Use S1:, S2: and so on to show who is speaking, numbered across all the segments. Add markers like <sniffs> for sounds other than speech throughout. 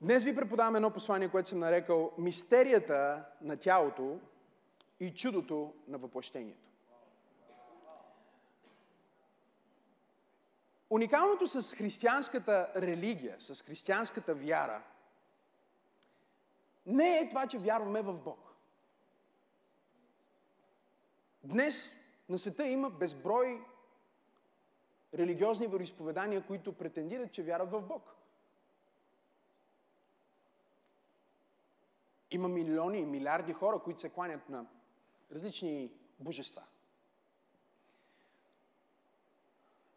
S1: Днес ви преподавам едно послание, което съм нарекал Мистерията на тялото и чудото на въплъщението. Уникалното с християнската религия, с християнската вяра, не е това, че вярваме в Бог. Днес на света има безброй религиозни вероисповедания, които претендират, че вярват в Бог. Има милиони и милиарди хора, които се кланят на различни божества.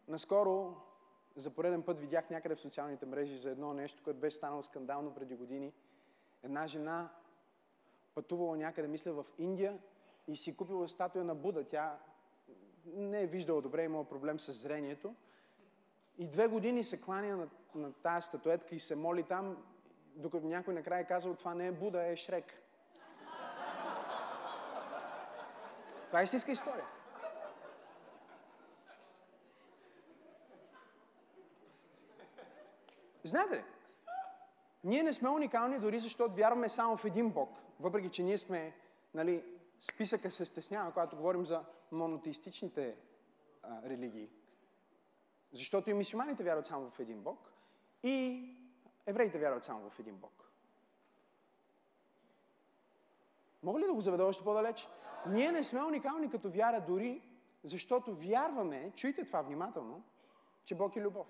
S1: Наскоро за пореден път видях някъде в социалните мрежи за едно нещо, което беше станало скандално преди години. Една жена пътувала някъде, мисля, в Индия и си купила статуя на Буда. Тя не е виждала добре, имала проблем с зрението. И две години се кланя на, на тази статуетка и се моли там, докато някой накрая е казал, това не е Буда, е Шрек. Това е истинска история. Знаете ли, ние не сме уникални дори защото вярваме само в един Бог. Въпреки, че ние сме, нали, списъка се стеснява, когато говорим за монотеистичните а, религии. Защото и мисюманите вярват само в един Бог и евреите вярват само в един Бог. Мога ли да го заведа още по-далеч? Ние не сме уникални като вяра дори, защото вярваме, чуйте това внимателно, че Бог е любов.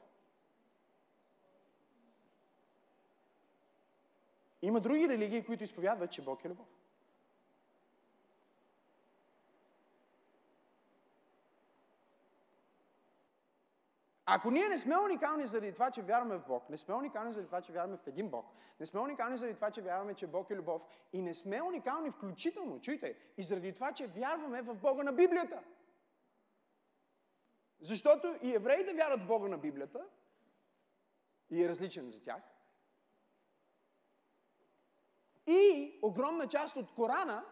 S1: Има други религии, които изповядват, че Бог е любов. Ако ние не сме уникални заради това, че вярваме в Бог, не сме уникални заради това, че вярваме в един Бог, не сме уникални заради това, че вярваме, че Бог е любов и не сме уникални включително, чуйте, и заради това, че вярваме в Бога на Библията. Защото и евреите вярват в Бога на Библията и е различен за тях. И огромна част от Корана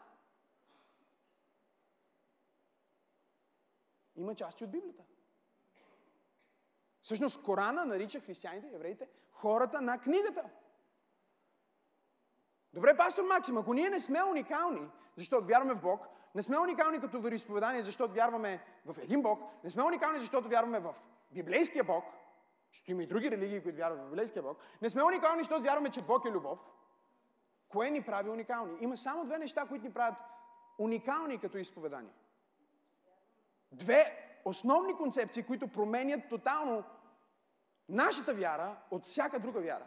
S1: има части от Библията. Всъщност Корана нарича християните евреите хората на книгата. Добре, пастор Максим, ако ние не сме уникални, защото вярваме в Бог, не сме уникални като вероисповедание, защото вярваме в един Бог, не сме уникални, защото вярваме в библейския Бог, защото има и други религии, които вярват в библейския Бог, не сме уникални, защото вярваме, че Бог е любов, Кое ни прави уникални? Има само две неща, които ни правят уникални като изповедание. Две основни концепции, които променят тотално нашата вяра от всяка друга вяра.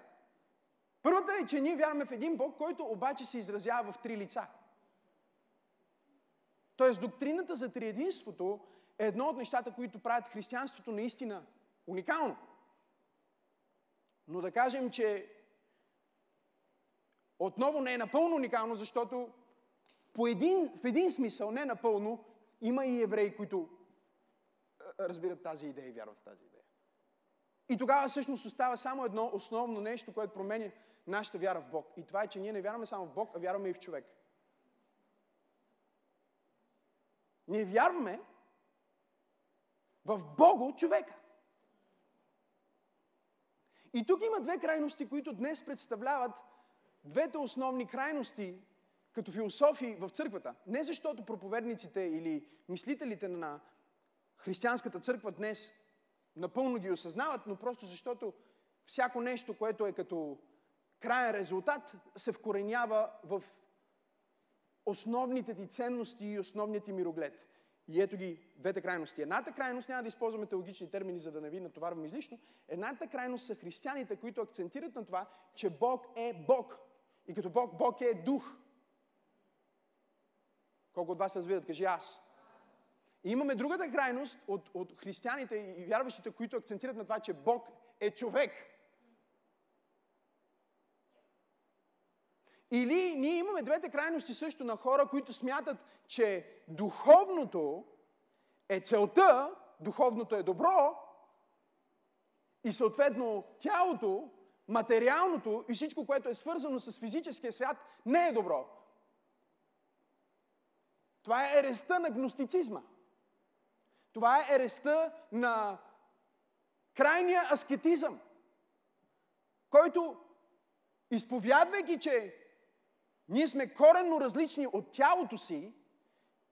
S1: Първата е, че ние вярваме в един Бог, който обаче се изразява в три лица. Тоест, доктрината за триединството е едно от нещата, които правят християнството наистина уникално. Но да кажем, че отново не е напълно уникално, защото по един, в един смисъл, не напълно, има и евреи, които разбират тази идея и вярват в тази идея. И тогава всъщност остава само едно основно нещо, което променя нашата вяра в Бог. И това е, че ние не вярваме само в Бог, а вярваме и в човек. Ние вярваме в Бого човека. И тук има две крайности, които днес представляват двете основни крайности като философии в църквата. Не защото проповедниците или мислителите на християнската църква днес напълно ги осъзнават, но просто защото всяко нещо, което е като крайен резултат, се вкоренява в основните ти ценности и основният ти мироглед. И ето ги двете крайности. Едната крайност, няма да използваме теологични термини, за да не ви натоварвам излишно, едната крайност са християните, които акцентират на това, че Бог е Бог. И като Бог, Бог е дух. Колко от вас разбират? Кажи аз. И имаме другата крайност от, от християните и вярващите, които акцентират на това, че Бог е човек. Или ние имаме двете крайности също на хора, които смятат, че духовното е целта, духовното е добро и съответно тялото материалното и всичко, което е свързано с физическия свят, не е добро. Това е ереста на гностицизма. Това е ереста на крайния аскетизъм, който изповядвайки, че ние сме коренно различни от тялото си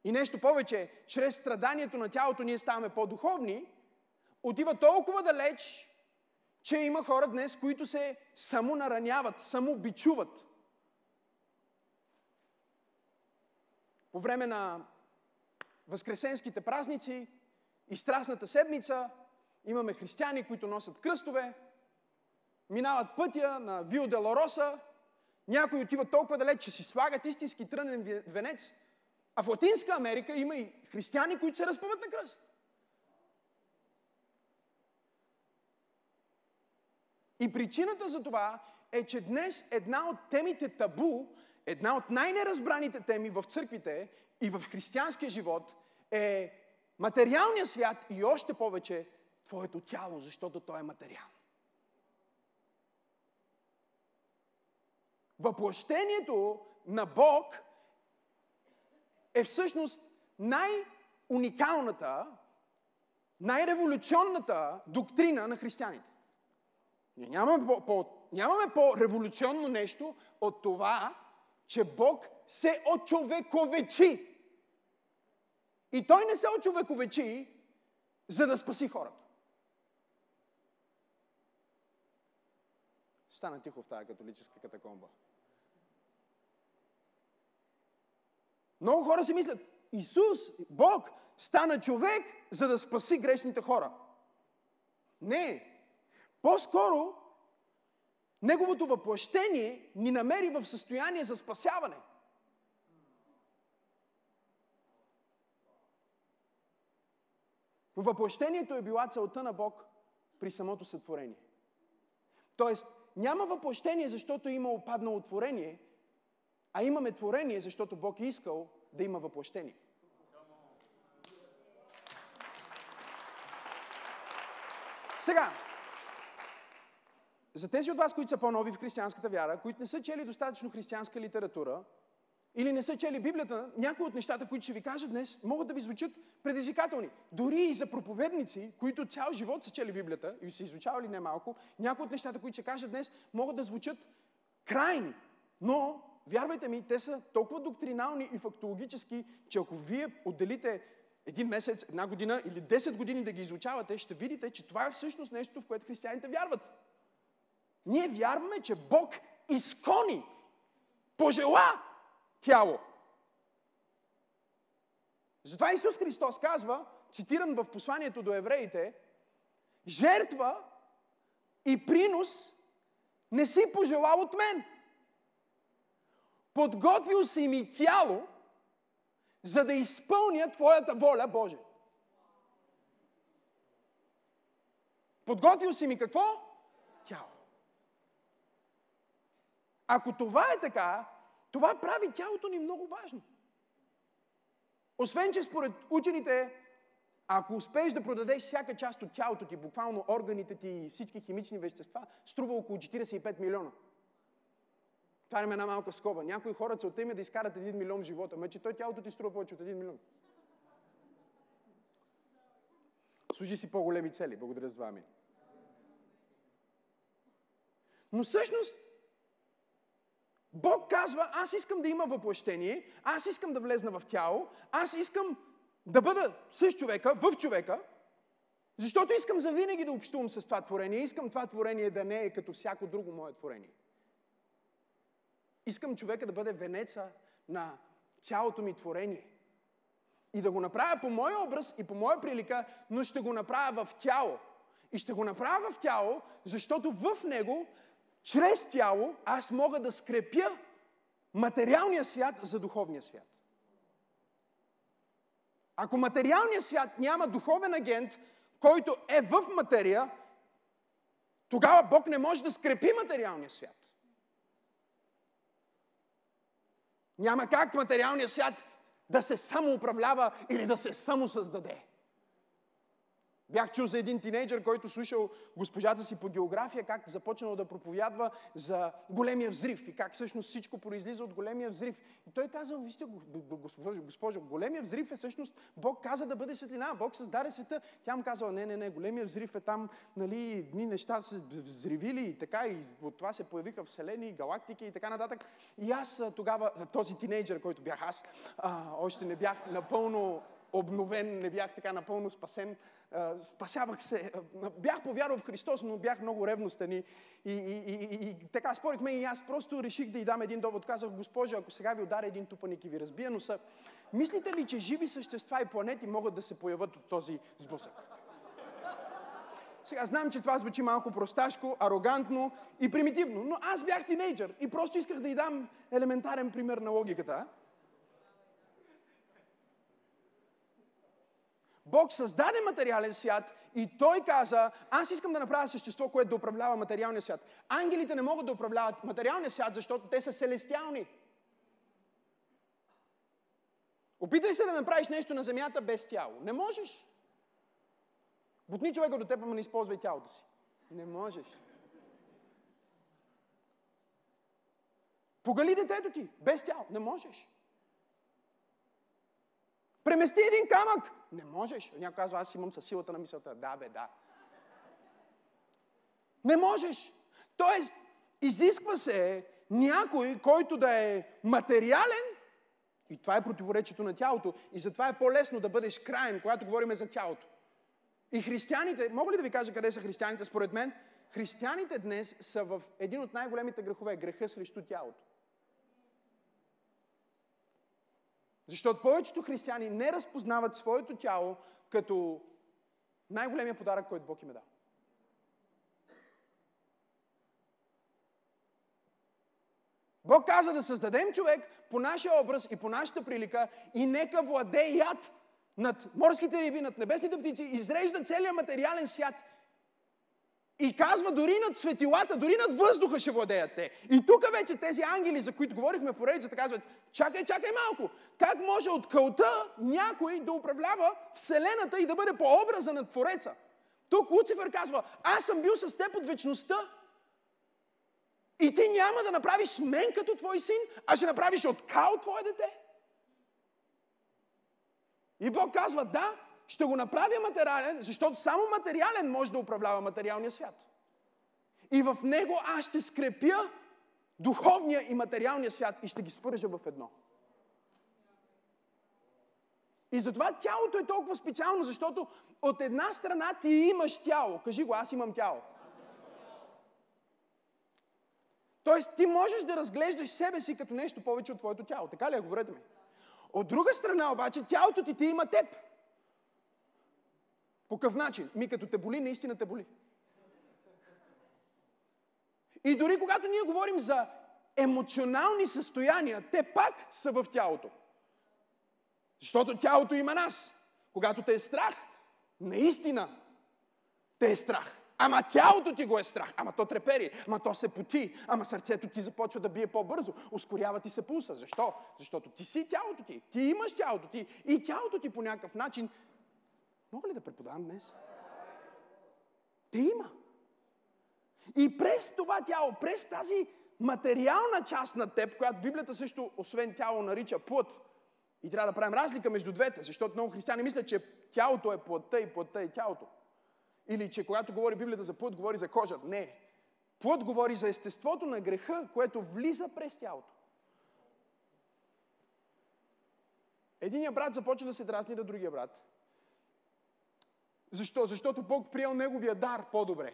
S1: и нещо повече, чрез страданието на тялото ние ставаме по-духовни, отива толкова далеч, че има хора днес, които се само нараняват, само бичуват. По време на възкресенските празници и Страстната седмица имаме християни, които носят кръстове, минават пътя на Вио Делороса, някои отиват толкова далеч, че си слагат истински трънен венец, а в Латинска Америка има и християни, които се разпъват на кръст. И причината за това е, че днес една от темите табу, една от най-неразбраните теми в църквите и в християнския живот е материалният свят и още повече твоето тяло, защото то е материално. Въплъщението на Бог е всъщност най-уникалната, най-революционната доктрина на християните. Ние нямаме, по, по, нямаме по-революционно нещо от това, че Бог се очовековечи. И Той не се очовековечи, за да спаси хората. Стана тихо в тази католическа катакомба. Много хора си мислят, Исус, Бог, стана човек, за да спаси грешните хора. Не. По-скоро, Неговото въплъщение ни намери в състояние за спасяване. Въплъщението е била целта на Бог при самото сътворение. Тоест, няма въплъщение, защото има опаднало творение, а имаме творение, защото Бог е искал да има въплъщение. Сега, за тези от вас, които са по-нови в християнската вяра, които не са чели достатъчно християнска литература, или не са чели Библията, някои от нещата, които ще ви кажа днес, могат да ви звучат предизвикателни. Дори и за проповедници, които цял живот са чели Библията и са изучавали немалко, някои от нещата, които ще кажа днес, могат да звучат крайни. Но вярвайте ми, те са толкова доктринални и фактологически, че ако вие отделите един месец, една година или 10 години да ги изучавате, ще видите, че това е всъщност нещо, в което християните вярват. Ние вярваме, че Бог изкони, пожела тяло. Затова Исус Христос казва, цитиран в посланието до евреите, жертва и принос не си пожелал от мен. Подготвил си ми тяло, за да изпълня Твоята воля, Боже. Подготвил си ми какво? Тяло. Ако това е така, това прави тялото ни много важно. Освен, че според учените, ако успееш да продадеш всяка част от тялото ти, буквално органите ти и всички химични вещества, струва около 45 милиона. Това е една малка скоба. Някои хора целта им е да изкарат един милион в живота, ме че той тялото ти струва повече от един милион. Служи си по-големи цели. Благодаря за вами. Но всъщност, Бог казва, аз искам да има въплъщение, аз искам да влезна в тяло, аз искам да бъда с човека, в човека, защото искам за винаги да общувам с това творение. Искам това творение да не е като всяко друго мое творение. Искам човека да бъде венеца на цялото ми творение. И да го направя по моя образ и по моя прилика, но ще го направя в тяло. И ще го направя в тяло, защото в него, чрез тяло, аз мога да скрепя материалния свят за духовния свят. Ако материалният свят няма духовен агент, който е в материя, тогава Бог не може да скрепи материалния свят. Няма как материалният свят да се самоуправлява или да се самосъздаде. Бях чул за един тинейджър, който слушал госпожата си по география, как започнал да проповядва за големия взрив и как всъщност всичко произлиза от големия взрив. И той казал, вижте, госпожо, госпожо, големия взрив е всъщност, Бог каза да бъде светлина, Бог създаде света. Тя му казала, не, не, не, големия взрив е там, нали, дни неща се взривили и така, и от това се появиха вселени, галактики и така нататък. И аз тогава, този тинейджър, който бях аз, а, още не бях напълно обновен, не бях така напълно спасен. Спасявах се. Бях повярвал в Христос, но бях много ревностен и, и, и, и, и така спорихме и аз просто реших да й дам един довод. Казах, Госпожа, ако сега ви ударя един тупаник и ви разбия носа, мислите ли, че живи същества и планети могат да се появят от този сблъсък? Сега знам, че това звучи малко просташко, арогантно и примитивно, но аз бях тинейджър и просто исках да й дам елементарен пример на логиката. Бог създаде материален свят и Той каза, аз искам да направя същество, което да управлява материалния свят. Ангелите не могат да управляват материалния свят, защото те са селестиални. Опитай се да направиш нещо на земята без тяло. Не можеш. Бутни човека до теб, ама не използвай тялото си. Не можеш. Погали детето ти без тяло. Не можеш. Премести един камък. Не можеш. Някой казва, аз имам със силата на мисълта. Да, бе, да. Не можеш. Тоест, изисква се някой, който да е материален, и това е противоречието на тялото, и затова е по-лесно да бъдеш краен, когато говорим за тялото. И християните, мога ли да ви кажа къде са християните според мен? Християните днес са в един от най-големите грехове, греха срещу тялото. Защото повечето християни не разпознават своето тяло като най-големия подарък, който Бог им е дал. Бог каза да създадем човек по нашия образ и по нашата прилика и нека владеят над морските риби, над небесните птици, изрежда целият материален свят – и казва, дори над светилата, дори над въздуха ще владеят те. И тук вече тези ангели, за които говорихме в поредицата, казват, чакай, чакай малко. Как може от кълта някой да управлява Вселената и да бъде по образа на Твореца? Тук Луцифер казва, аз съм бил с теб от вечността. И ти няма да направиш мен като твой син, а ще направиш от кал твое дете. И Бог казва, да, ще го направя материален, защото само материален може да управлява материалния свят. И в него аз ще скрепя духовния и материалния свят и ще ги свържа в едно. И затова тялото е толкова специално, защото от една страна ти имаш тяло. Кажи го, аз имам тяло. Тоест ти можеш да разглеждаш себе си като нещо повече от твоето тяло. Така ли е? Говорете ми. От друга страна обаче тялото ти ти има теб. По какъв начин? Ми като те боли, наистина те боли. И дори когато ние говорим за емоционални състояния, те пак са в тялото. Защото тялото има нас. Когато те е страх, наистина те е страх. Ама тялото ти го е страх. Ама то трепери. Ама то се поти. Ама сърцето ти започва да бие по-бързо. Ускорява ти се пулса. Защо? Защото ти си тялото ти. Ти имаш тялото ти. И тялото ти по някакъв начин Мога ли да преподавам днес? Те има. И през това тяло, през тази материална част на теб, която Библията също, освен тяло, нарича плът, и трябва да правим разлика между двете, защото много християни мислят, че тялото е плътта и плътта е тялото. Или че когато говори Библията за плът, говори за кожа. Не. Плът говори за естеството на греха, което влиза през тялото. Единият брат започва да се дразни на другия брат. Защо? Защото Бог приел неговия дар по-добре.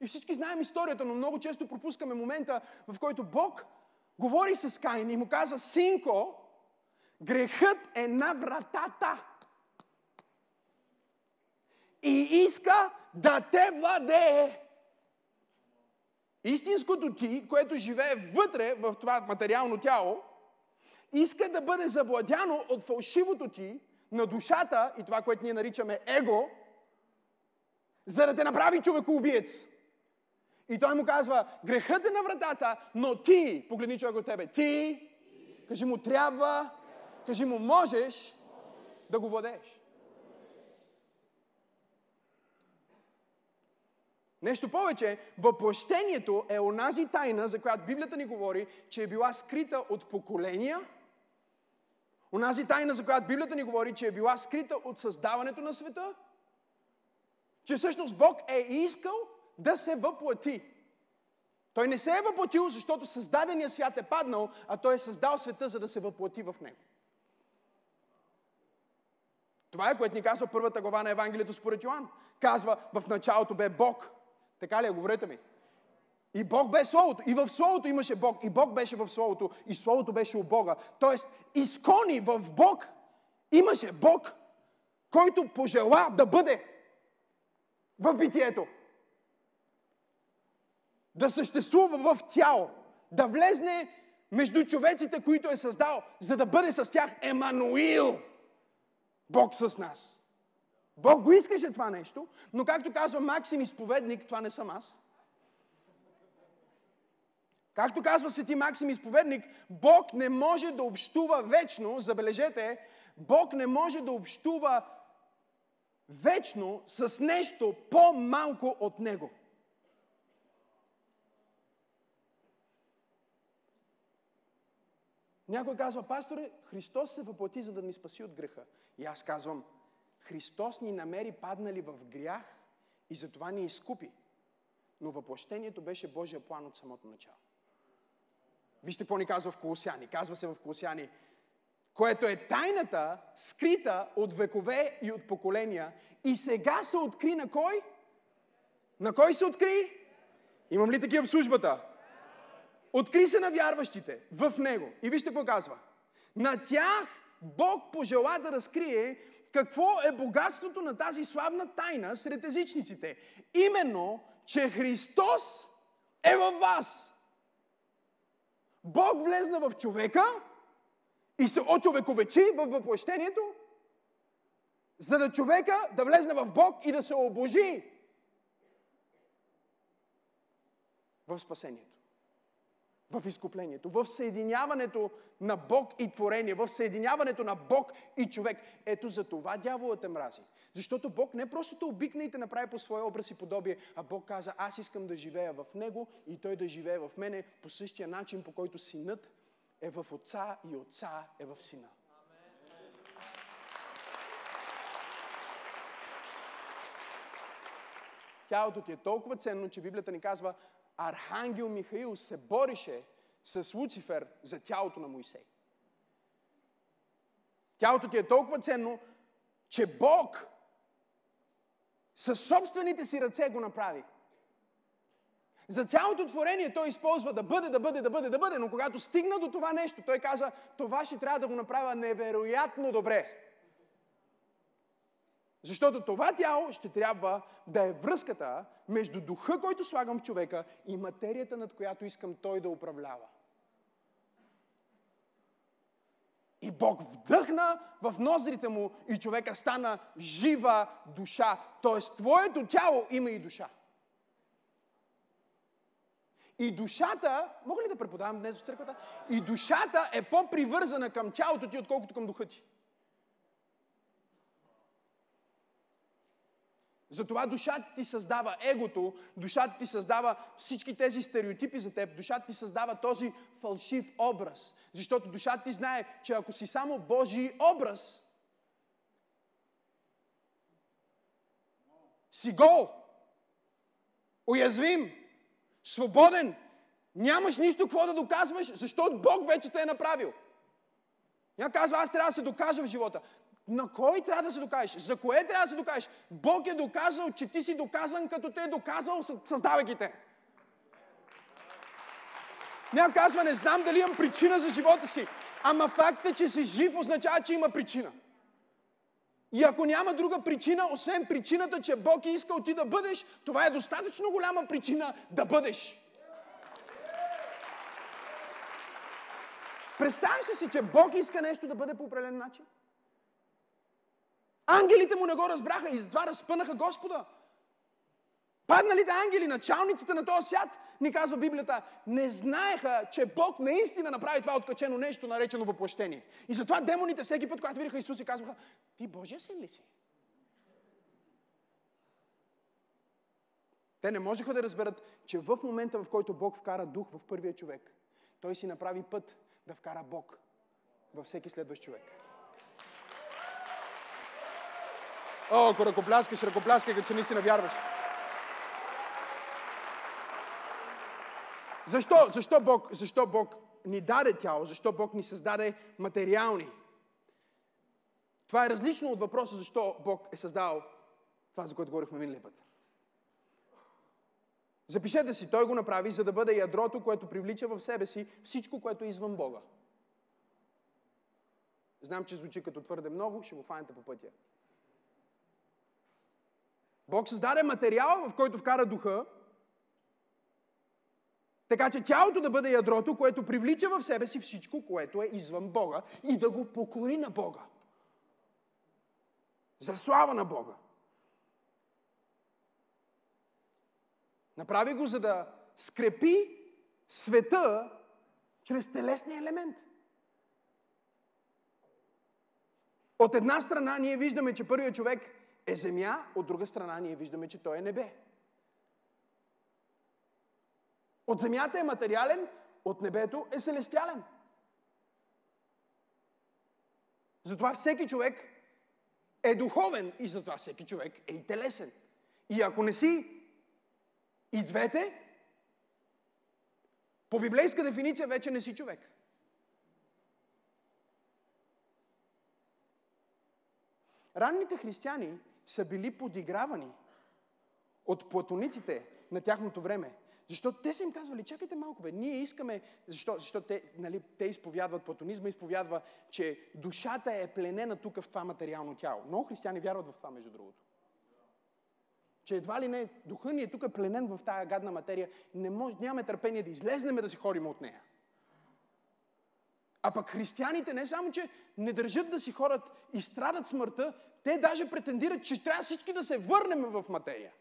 S1: И всички знаем историята, но много често пропускаме момента, в който Бог говори с Каин и му каза, синко, грехът е на вратата. И иска да те владее. Истинското ти, което живее вътре в това материално тяло, иска да бъде завладяно от фалшивото ти, на душата и това, което ние наричаме его, за да те направи човекоубиец. И той му казва, грехът е на вратата, но ти, погледни човек от тебе, ти, кажи му трябва, кажи му можеш Да го владееш. Нещо повече, въплъщението е онази тайна, за която Библията ни говори, че е била скрита от поколения. Онази тайна, за която Библията ни говори, че е била скрита от създаването на света. Че всъщност Бог е искал да се въплати. Той не се е въплатил, защото създадения свят е паднал, а той е създал света, за да се въплати в него. Това е, което ни казва първата глава на Евангелието според Йоан. Казва, в началото бе Бог. Така ли е? Говорете ми. И Бог бе Словото. И в Словото имаше Бог. И Бог беше в Словото. И Словото беше у Бога. Тоест, изкони в Бог имаше Бог, който пожела да бъде в битието. Да съществува в тяло. Да влезне между човеците, които е създал, за да бъде с тях Емануил. Бог с нас. Бог го искаше това нещо, но както казва Максим изповедник, това не съм аз. Както казва свети Максим изповедник, Бог не може да общува вечно, забележете, Бог не може да общува вечно с нещо по-малко от Него. Някой казва, пасторе, Христос се въплати, за да ни спаси от греха. И аз казвам, Христос ни намери паднали в грях и затова ни изкупи. Но въплощението беше Божия план от самото начало. Вижте какво ни казва в Колосяни. Казва се в Колосяни, което е тайната, скрита от векове и от поколения. И сега се откри на кой? На кой се откри? Имам ли такива в службата? Откри се на вярващите в Него. И вижте какво казва. На тях Бог пожела да разкрие какво е богатството на тази славна тайна сред езичниците. Именно, че Христос е във вас. Бог влезна в човека и се очовековечи в въплъщението, за да човека да влезне в Бог и да се обожи в спасението в изкуплението, в съединяването на Бог и творение, в съединяването на Бог и човек. Ето за това дяволът те мрази. Защото Бог не просто те обикне и те направи по своя образ и подобие, а Бог каза, аз искам да живея в Него и Той да живее в мене по същия начин, по който синът е в отца и отца е в сина. Тялото ти е толкова ценно, че Библията ни казва, Архангел Михаил се борише с Луцифер за тялото на Моисей. Тялото ти е толкова ценно, че Бог със собствените си ръце го направи. За цялото творение той използва да бъде, да бъде, да бъде, да бъде, но когато стигна до това нещо, той каза, това ще трябва да го направя невероятно добре. Защото това тяло ще трябва да е връзката между духа, който слагам в човека и материята, над която искам той да управлява. И Бог вдъхна в ноздрите му и човека стана жива душа. Тоест, твоето тяло има и душа. И душата, мога ли да преподавам днес в църквата? И душата е по-привързана към тялото ти, отколкото към духа ти. Затова душата ти създава егото, душата ти създава всички тези стереотипи за теб, душата ти създава този фалшив образ. Защото душата ти знае, че ако си само Божий образ, си гол, уязвим, свободен, нямаш нищо какво да доказваш, защото Бог вече те е направил. Ня казва, аз трябва да се докажа в живота. На кой трябва да се докажеш? За кое трябва да се докажеш? Бог е доказал, че ти си доказан, като те е доказал, създавайки те. Някой казва, не знам дали имам причина за живота си. Ама факта, че си жив, означава, че има причина. И ако няма друга причина, освен причината, че Бог е искал ти да бъдеш, това е достатъчно голяма причина да бъдеш. Представяш си, че Бог иска нещо да бъде по определен начин? Ангелите му не го разбраха и затова разпънаха Господа. Падналите ангели, началниците на този свят, ни казва Библията, не знаеха, че Бог наистина направи това откачено нещо, наречено въплъщение. И затова демоните всеки път, когато видяха Исус, и казваха, ти Божия син ли си? Те не можеха да разберат, че в момента, в който Бог вкара дух в първия човек, той си направи път да вкара Бог във всеки следващ човек. О, ако ръкопляскаш, ръкопляскай, като че наистина вярваш. Защо? Защо Бог, защо Бог ни даде тяло? Защо Бог ни създаде материални? Това е различно от въпроса защо Бог е създал това, за което говорихме миналия път. Запишете си, той го направи, за да бъде ядрото, което привлича в себе си всичко, което е извън Бога. Знам, че звучи като твърде много, ще го фанете по пътя. Бог създаде материал, в който вкара духа, така че тялото да бъде ядрото, което привлича в себе си всичко, което е извън Бога и да го покори на Бога. За слава на Бога. Направи го, за да скрепи света чрез телесния елемент. От една страна ние виждаме, че първият човек е земя, от друга страна ние виждаме, че той е небе. От земята е материален, от небето е селестиален. Затова всеки човек е духовен и затова всеки човек е и телесен. И ако не си и двете, по библейска дефиниция вече не си човек. Ранните християни са били подигравани от платониците на тяхното време. Защото те са им казвали, чакайте малко, бе, ние искаме, защо, защото те, нали, те изповядват платонизма, изповядва, че душата е пленена тук в това материално тяло. Много християни вярват в това, между другото. Че едва ли не, духа ни е тук пленен в тази гадна материя, не може, нямаме търпение да излезнеме да си ходим от нея. А пък християните не само, че не държат да си хорат и страдат смъртта, те даже претендират, че трябва всички да се върнем в материя.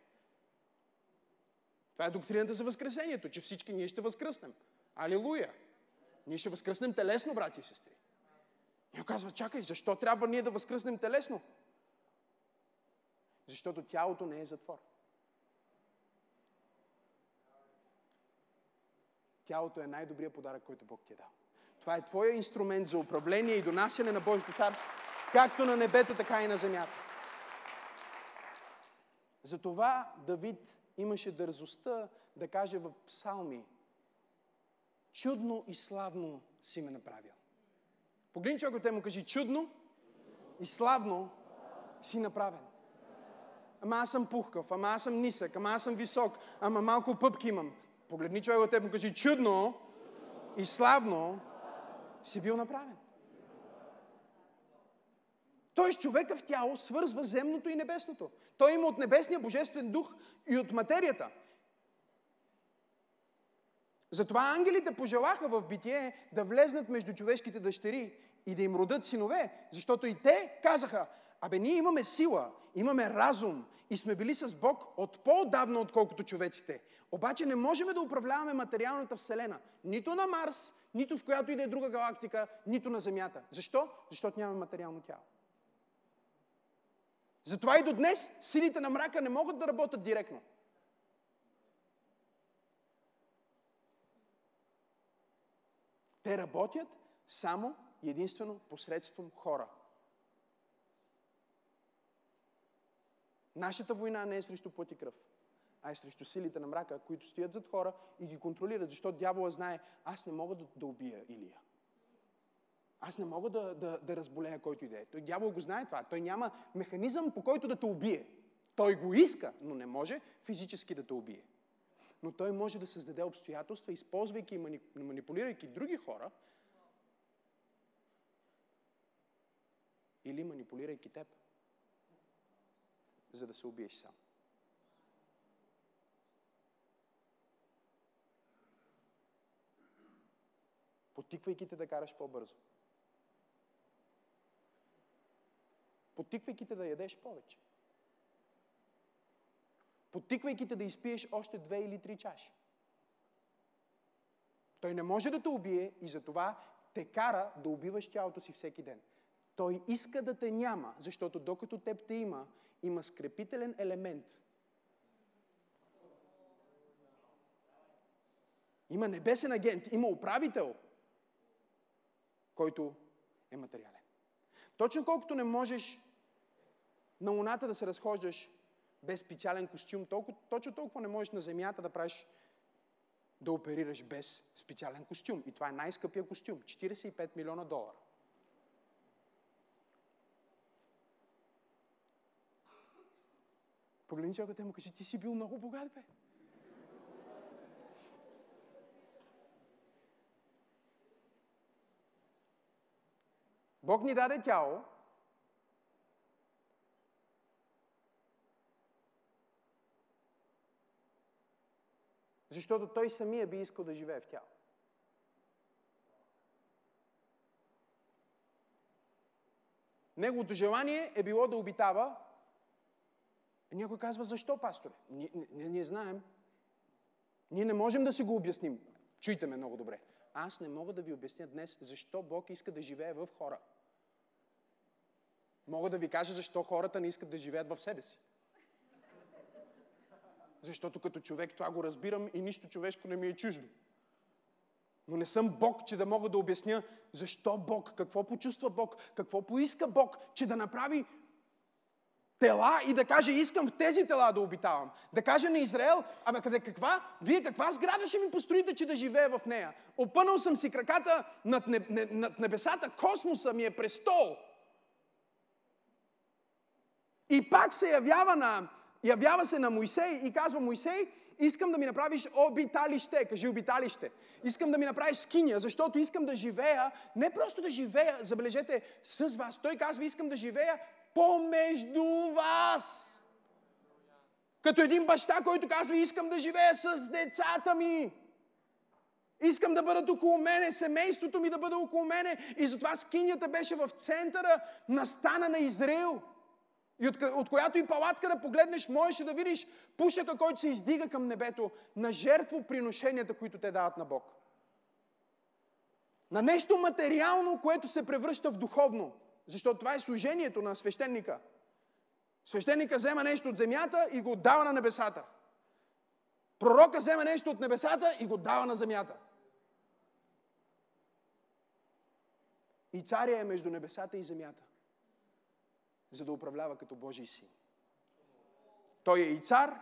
S1: Това е доктрината за възкресението, че всички ние ще възкръснем. Алилуя! Ние ще възкръснем телесно, брати и сестри. И казва, чакай, защо трябва ние да възкръснем телесно? Защото тялото не е затвор. Тялото е най-добрият подарък, който Бог ти е дал. Това е твоя инструмент за управление и донасяне на Божието царство, както на небето, така и на земята. Затова Давид имаше дързостта да каже в псалми, чудно и славно си ме направил. Погледни човек те му кажи, чудно и славно си направен. Ама аз съм пухкав, ама аз съм нисък, ама аз съм висок, ама малко пъпки имам. Погледни човек теб му кажи, чудно и славно си бил направен. Тоест човека в тяло свързва земното и небесното. Той има от небесния божествен дух и от материята. Затова ангелите пожелаха в битие да влезнат между човешките дъщери и да им родат синове, защото и те казаха, абе ние имаме сила, имаме разум и сме били с Бог от по-давно, отколкото човеците. Обаче не можем да управляваме материалната вселена. Нито на Марс, нито в която и да е друга галактика, нито на Земята. Защо? Защото нямаме материално тяло. Затова и до днес силите на мрака не могат да работят директно. Те работят само единствено посредством хора. Нашата война не е срещу плът и кръв, а е срещу силите на мрака, които стоят зад хора и ги контролират, защото дявола знае, аз не мога да, да убия Илия. Аз не мога да, да, да разболея който и да е. Той дявол го знае това. Той няма механизъм по който да те убие. Той го иска, но не може физически да те убие. Но той може да създаде обстоятелства, използвайки и манипулирайки други хора, или манипулирайки теб, за да се убиеш сам. Потиквайки те да караш по-бързо. Потиквайки те да ядеш повече. потиквайки те да изпиеш още две или три чаши. Той не може да те убие и затова те кара да убиваш тялото си всеки ден. Той иска да те няма, защото докато теб те има, има скрепителен елемент. Има небесен агент, има управител, който е материален. Точно колкото не можеш на луната да се разхождаш без специален костюм, толкова, точно толкова не можеш на земята да правиш да оперираш без специален костюм. И това е най-скъпия костюм. 45 милиона долара. Погледни човекът и му кажи, ти си бил много богат, бе. Бог ни даде тяло, защото Той самия би искал да живее в тяло. Неговото желание е било да обитава. Някой казва, защо, пасторе? Ние, ние, ние знаем. Ние не можем да си го обясним. Чуйте ме много добре. Аз не мога да ви обясня днес, защо Бог иска да живее в хора. Мога да ви кажа защо хората не искат да живеят в себе си. Защото като човек това го разбирам и нищо човешко не ми е чуждо. Но не съм Бог, че да мога да обясня защо Бог, какво почувства Бог, какво поиска Бог, че да направи тела и да каже, искам в тези тела да обитавам. Да каже на Израел, ама къде каква? Вие каква сграда ще ми построите, че да живея в нея? Опънал съм си краката над, над небесата, космоса ми е престол. И пак се явява, на, явява се на Моисей и казва, Моисей, искам да ми направиш обиталище. Кажи обиталище. Искам да ми направиш скиня, защото искам да живея, не просто да живея, забележете, с вас. Той казва, искам да живея помежду вас. Като един баща, който казва, искам да живея с децата ми. Искам да бъдат около мене, семейството ми да бъде около мене. И затова скинята беше в центъра на стана на Израил. И от, от която и палатка да погледнеш, можеш да видиш пушека, който се издига към небето на жертво приношенията, които те дават на Бог. На нещо материално, което се превръща в духовно. Защото това е служението на свещеника. Свещеника взема нещо от земята и го дава на небесата. Пророка взема нещо от небесата и го дава на земята. И царя е между небесата и земята за да управлява като Божий син. Той е и цар,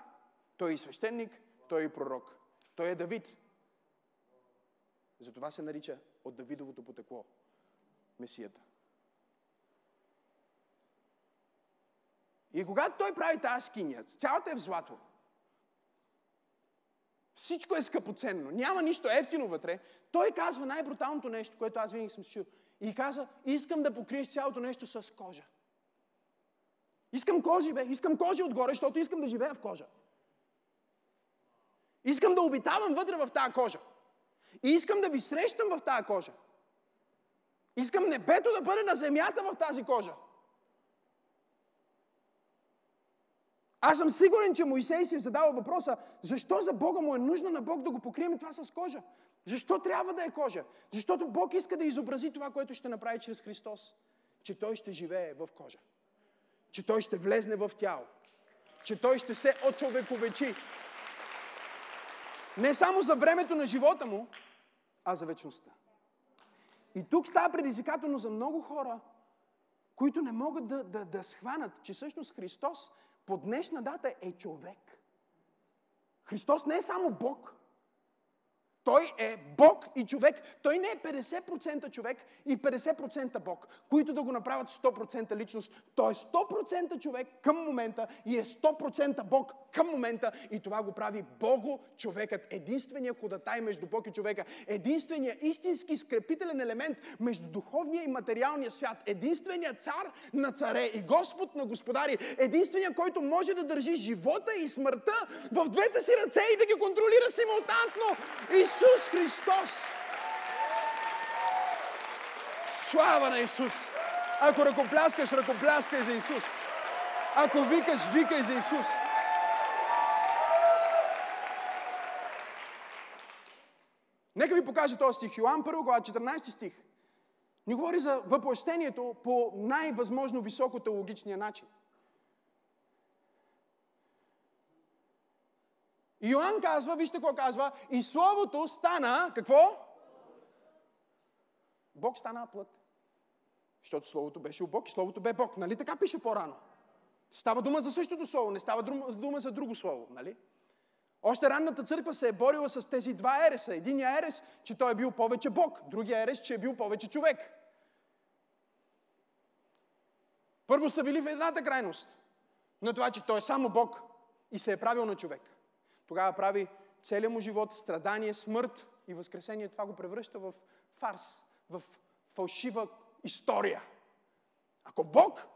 S1: той е и свещеник, той е и пророк. Той е Давид. Затова се нарича от Давидовото потекло Месията. И когато той прави тази скиния, цялата е в злато. Всичко е скъпоценно. Няма нищо ефтино вътре. Той казва най-бруталното нещо, което аз винаги съм чул. И каза, искам да покриеш цялото нещо с кожа. Искам кожи, бе. Искам кожи отгоре, защото искам да живея в кожа. Искам да обитавам вътре в тази кожа. И искам да ви срещам в тази кожа. Искам небето да бъде на земята в тази кожа. Аз съм сигурен, че Моисей си е задал въпроса, защо за Бога му е нужно на Бог да го покрием това с кожа? Защо трябва да е кожа? Защото Бог иска да изобрази това, което ще направи чрез Христос. Че Той ще живее в кожа че той ще влезне в тяло, че той ще се очовековечи. Не само за времето на живота му, а за вечността. И тук става предизвикателно за много хора, които не могат да, да, да схванат, че всъщност Христос по днешна дата е човек. Христос не е само Бог, той е Бог и човек. Той не е 50% човек и 50% Бог, които да го направят 100% личност. Той е 100% човек към момента и е 100% Бог към момента. И това го прави Бого човекът. Единственият ходатай между Бог и човека. Единственият истински скрепителен елемент между духовния и материалния свят. Единственият цар на царе и Господ на господари. Единственият, който може да държи живота и смъртта в двете си ръце и да ги контролира симултантно. И Исус Христос! Слава на Исус! Ако ръкопляскаш, ръкопляскай за Исус. Ако викаш, викай за Исус. Нека ви покажа този стих. Йоан 1 глава 14 стих. Ни говори за въплъщението по най-възможно високо теологичния начин. Йоанн казва, вижте какво казва, и Словото стана, какво? Бог стана плът. Защото Словото беше у Бог и Словото бе Бог. Нали така пише по-рано? Става дума за същото Слово, не става дума за друго Слово. Нали? Още ранната църква се е борила с тези два ереса. Единия ерес, че той е бил повече Бог. Другия ерес, че е бил повече човек. Първо са били в едната крайност. На това, че той е само Бог и се е правил на човек. Тогава прави целият му живот, страдание, смърт и възкресение. Това го превръща в фарс, в фалшива история. Ако Бог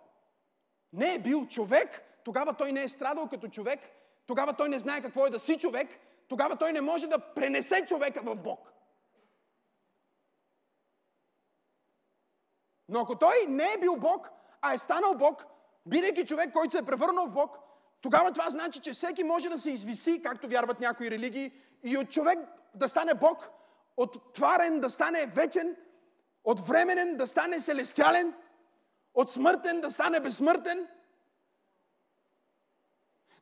S1: не е бил човек, тогава той не е страдал като човек, тогава той не знае какво е да си човек, тогава той не може да пренесе човека в Бог. Но ако той не е бил Бог, а е станал Бог, бидейки човек, който се е превърнал в Бог, тогава това значи, че всеки може да се извиси, както вярват някои религии, и от човек да стане Бог, от тварен да стане вечен, от временен да стане селестиален, от смъртен да стане безсмъртен.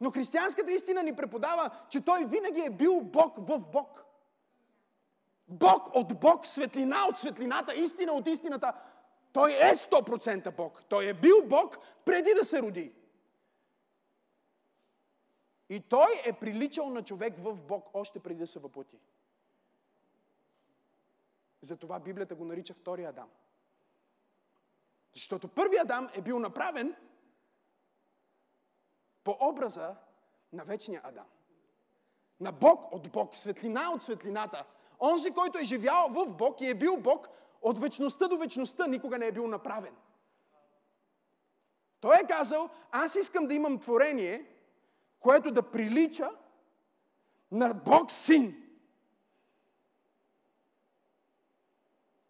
S1: Но християнската истина ни преподава, че той винаги е бил Бог в Бог. Бог от Бог, светлина от светлината, истина от истината. Той е 100% Бог. Той е бил Бог преди да се роди. И той е приличал на човек в Бог още преди да се въплати. Затова Библията го нарича втория Адам. Защото първият Адам е бил направен по образа на вечния Адам. На Бог от Бог, светлина от светлината. Онзи, който е живял в Бог и е бил Бог от вечността до вечността, никога не е бил направен. Той е казал, аз искам да имам творение, което да прилича на Бог Син.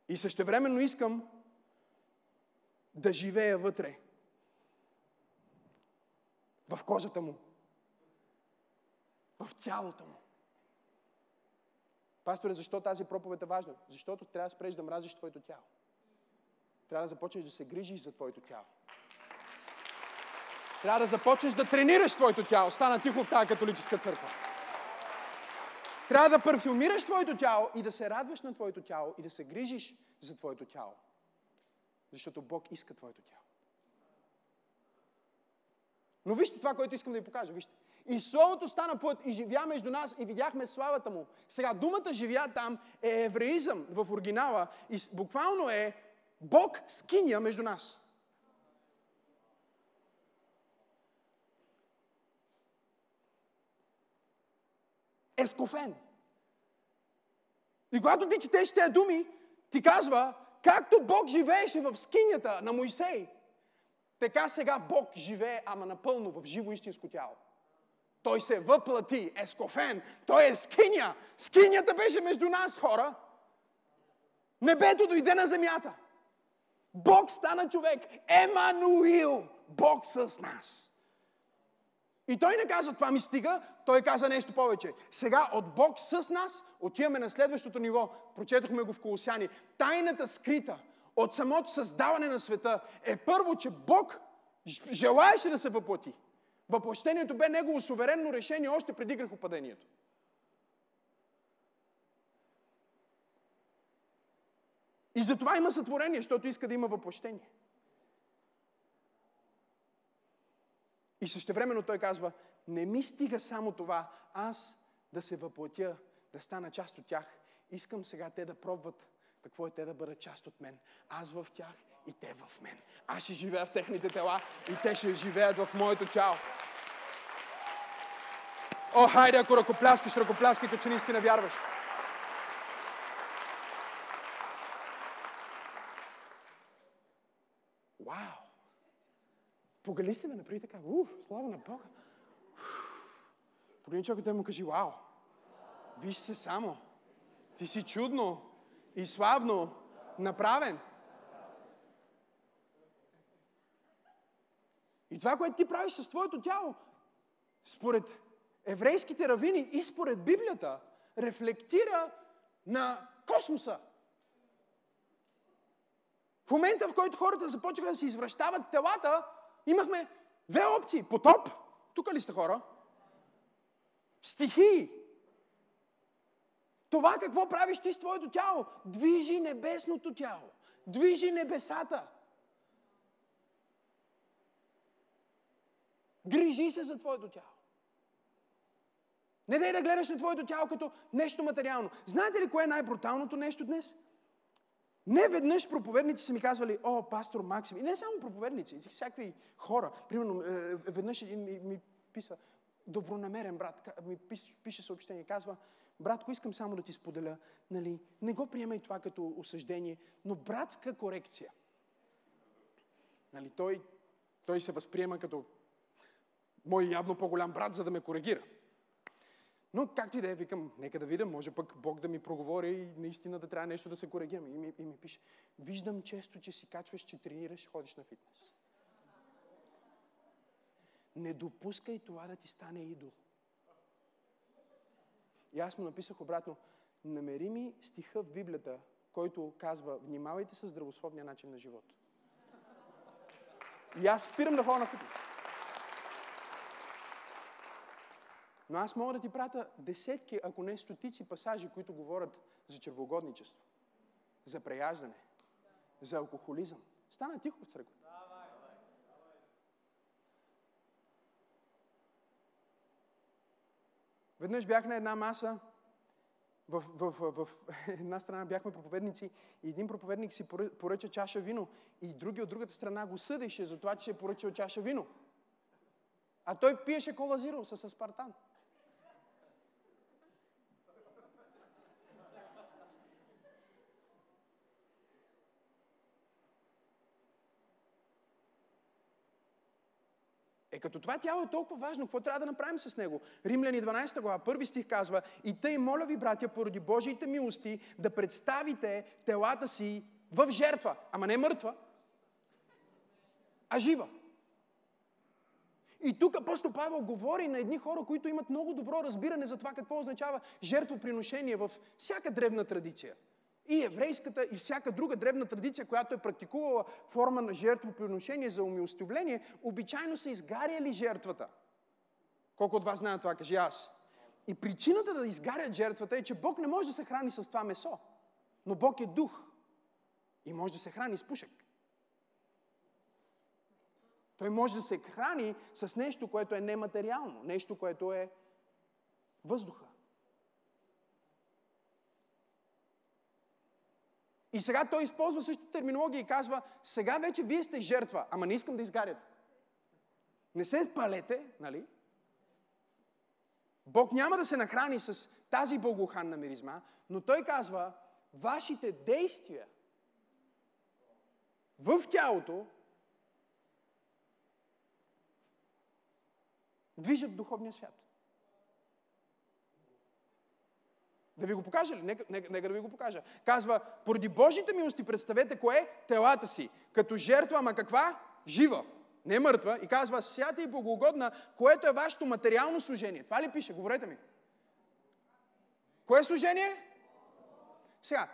S1: И същевременно искам да живея вътре. В кожата му. В тялото му. Пасторе, защо тази проповед е важна? Защото трябва да спреш да мразиш твоето тяло. Трябва да започнеш да се грижиш за твоето тяло. Трябва да започнеш да тренираш твоето тяло. Стана тихо в тази католическа църква. Трябва да парфюмираш твоето тяло и да се радваш на твоето тяло и да се грижиш за твоето тяло. Защото Бог иска твоето тяло. Но вижте това, което искам да ви покажа. Вижте. И Словото стана път и живя между нас и видяхме славата му. Сега, думата живя там е евреизъм в оригинала и буквално е Бог скиня между нас. Ескофен. И когато ти четеш тези думи, ти казва, както Бог живееше в скинята на Моисей, така сега Бог живее, ама напълно в живо истинско тяло. Той се въплати, ескофен. Той е скиня. Скинята беше между нас, хора. Небето дойде на земята. Бог стана човек. Емануил. Бог с нас. И той не каза, това ми стига, той каза нещо повече. Сега от Бог с нас отиваме на следващото ниво. Прочетохме го в Колосяни. Тайната скрита от самото създаване на света е първо, че Бог желаеше да се въплати. Въплъщението бе негово суверенно решение още преди грехопадението. И затова има сътворение, защото иска да има въплъщение. И същевременно той казва, не ми стига само това, аз да се въплатя, да стана част от тях. Искам сега те да пробват какво е те да бъдат част от мен. Аз в тях и те в мен. Аз ще живея в техните тела и те ще живеят в моето тяло. О, хайде, ако ръкопляскаш, ръкопляскай, като че наистина вярваш. Вау! Погали се ме, направи така. Уф, слава на Бога. Погледни човекът му кажи, вау, виж се само. Ти си чудно и славно направен. И това, което ти правиш с твоето тяло, според еврейските равини и според Библията, рефлектира на космоса. В момента, в който хората започнаха да се извръщават телата, имахме две опции. Потоп, тук ли сте хора? Стихии. Това какво правиш ти с твоето тяло? Движи небесното тяло. Движи небесата. Грижи се за твоето тяло. Не дай да гледаш на твоето тяло като нещо материално. Знаете ли кое е най-бруталното нещо днес? Не веднъж проповедници са ми казвали, о, пастор Максим. И не само проповедници, всякакви хора. Примерно, е, веднъж един ми, ми писа, добронамерен брат, ми пише, пише съобщение, казва, братко, искам само да ти споделя, нали, не го приемай това като осъждение, но братска корекция. Нали, той, той се възприема като мой явно по-голям брат, за да ме коригира. Но както и да е, викам, нека да видя, може пък Бог да ми проговори и наистина да трябва нещо да се коригираме. И ми, и ми пише, виждам често, че си качваш, че тренираш, ходиш на фитнес. Не допускай това да ти стане идол. И аз му написах обратно, намери ми стиха в Библията, който казва, внимавайте с здравословния начин на живот. И аз спирам да ходя на фитнес. Но аз мога да ти пратя десетки, ако не стотици пасажи, които говорят за червогодничество, за преяждане, за алкохолизъм. Стана тихо в църквата. Веднъж бях на една маса, в, в, в, в една страна бяхме проповедници и един проповедник си поръча чаша вино и други от другата страна го съдеше за това, че е поръчал чаша вино. А той пиеше кола зиро с аспартан. Като това тяло е толкова важно, какво трябва да направим с него? Римляни 12 глава, първи стих казва, и тъй моля ви, братя, поради Божиите милости, да представите телата си в жертва, ама не мъртва, а жива. И тук апостол Павел говори на едни хора, които имат много добро разбиране за това какво означава жертвоприношение в всяка древна традиция. И еврейската, и всяка друга древна традиция, която е практикувала форма на жертвоприношение за умилостивление, обичайно са изгаряли жертвата. Колко от вас знаят това, кажи аз. И причината да изгарят жертвата е, че Бог не може да се храни с това месо. Но Бог е дух. И може да се храни с пушек. Той може да се храни с нещо, което е нематериално. Нещо, което е въздуха. И сега той използва същата терминология и казва, сега вече вие сте жертва, ама не искам да изгаряте. Не се палете, нали? Бог няма да се нахрани с тази богоханна миризма, но той казва, вашите действия в тялото движат духовния свят. Да ви го покажа ли? Нека, нека, нека да ви го покажа. Казва, поради Божите милости представете кое? Телата си. Като жертва, ама каква? Жива. Не мъртва. И казва, свята и богоугодна, което е вашето материално служение. Това ли пише? Говорете ми. Кое е служение? Сега,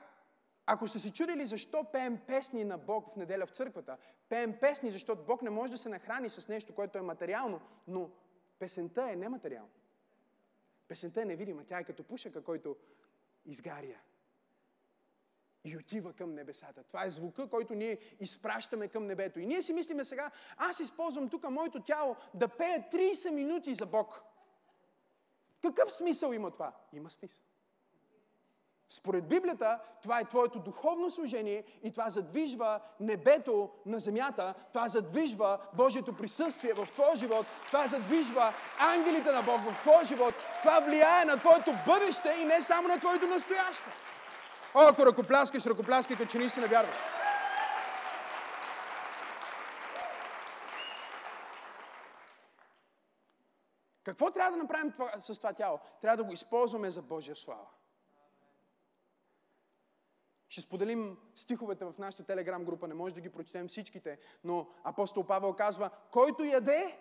S1: ако сте се чудили защо пеем песни на Бог в неделя в църквата, пеем песни, защото Бог не може да се нахрани с нещо, което е материално, но песента е нематериална. Песента е невидима, тя е като пушека, който изгаря и отива към небесата. Това е звука, който ние изпращаме към небето. И ние си мислиме сега, аз използвам тук моето тяло да пее 30 минути за Бог. Какъв смисъл има това? Има смисъл. Според Библията, това е твоето духовно служение и това задвижва небето на земята, това задвижва Божието присъствие в твоя живот, това задвижва ангелите на Бог в твоя живот, това влияе на твоето бъдеще и не само на твоето настояще. О, ако ръкопляскаш, ръкопляскай, като че наистина вярваш. Какво трябва да направим това, с това тяло? Трябва да го използваме за Божия слава. Ще споделим стиховете в нашата телеграм група, не може да ги прочетем всичките, но апостол Павел казва, който яде,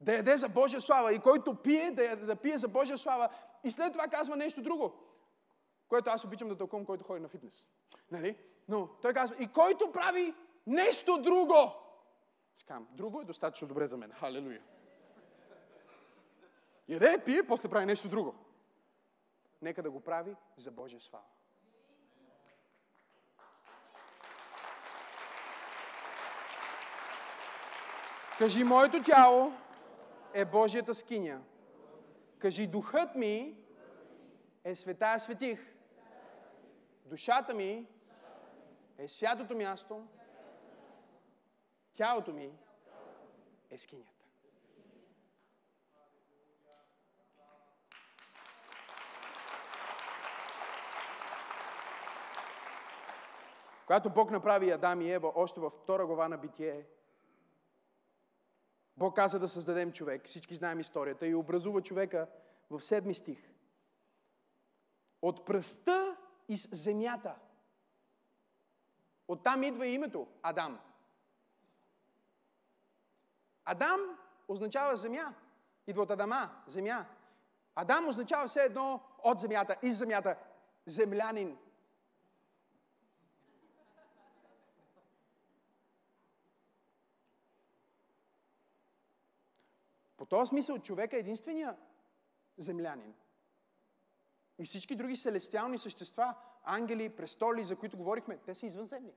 S1: да яде за Божия слава и който пие, да, яде, да пие за Божия слава. И след това казва нещо друго. което аз обичам да тълкувам, който ходи на фитнес. Нали? Но той казва, и който прави нещо друго. Скам, друго е достатъчно добре за мен. Халелуя. Яде, пие, после прави нещо друго. Нека да го прави за Божия слава. Кажи, моето тяло е Божията скиня. Кажи, духът ми е светая светих. Душата ми е святото място. Тялото ми е скинята. Когато Бог направи Адам и Ева още във втора глава на Битие, Бог каза да създадем човек. Всички знаем историята. И образува човека в седми стих. От пръста из земята. Оттам идва и името Адам. Адам означава земя. Идва от Адама, земя. Адам означава все едно от земята, из земята, землянин. Този смисъл човек е единствения землянин. И всички други селестиални същества, ангели, престоли, за които говорихме, те са извънземни.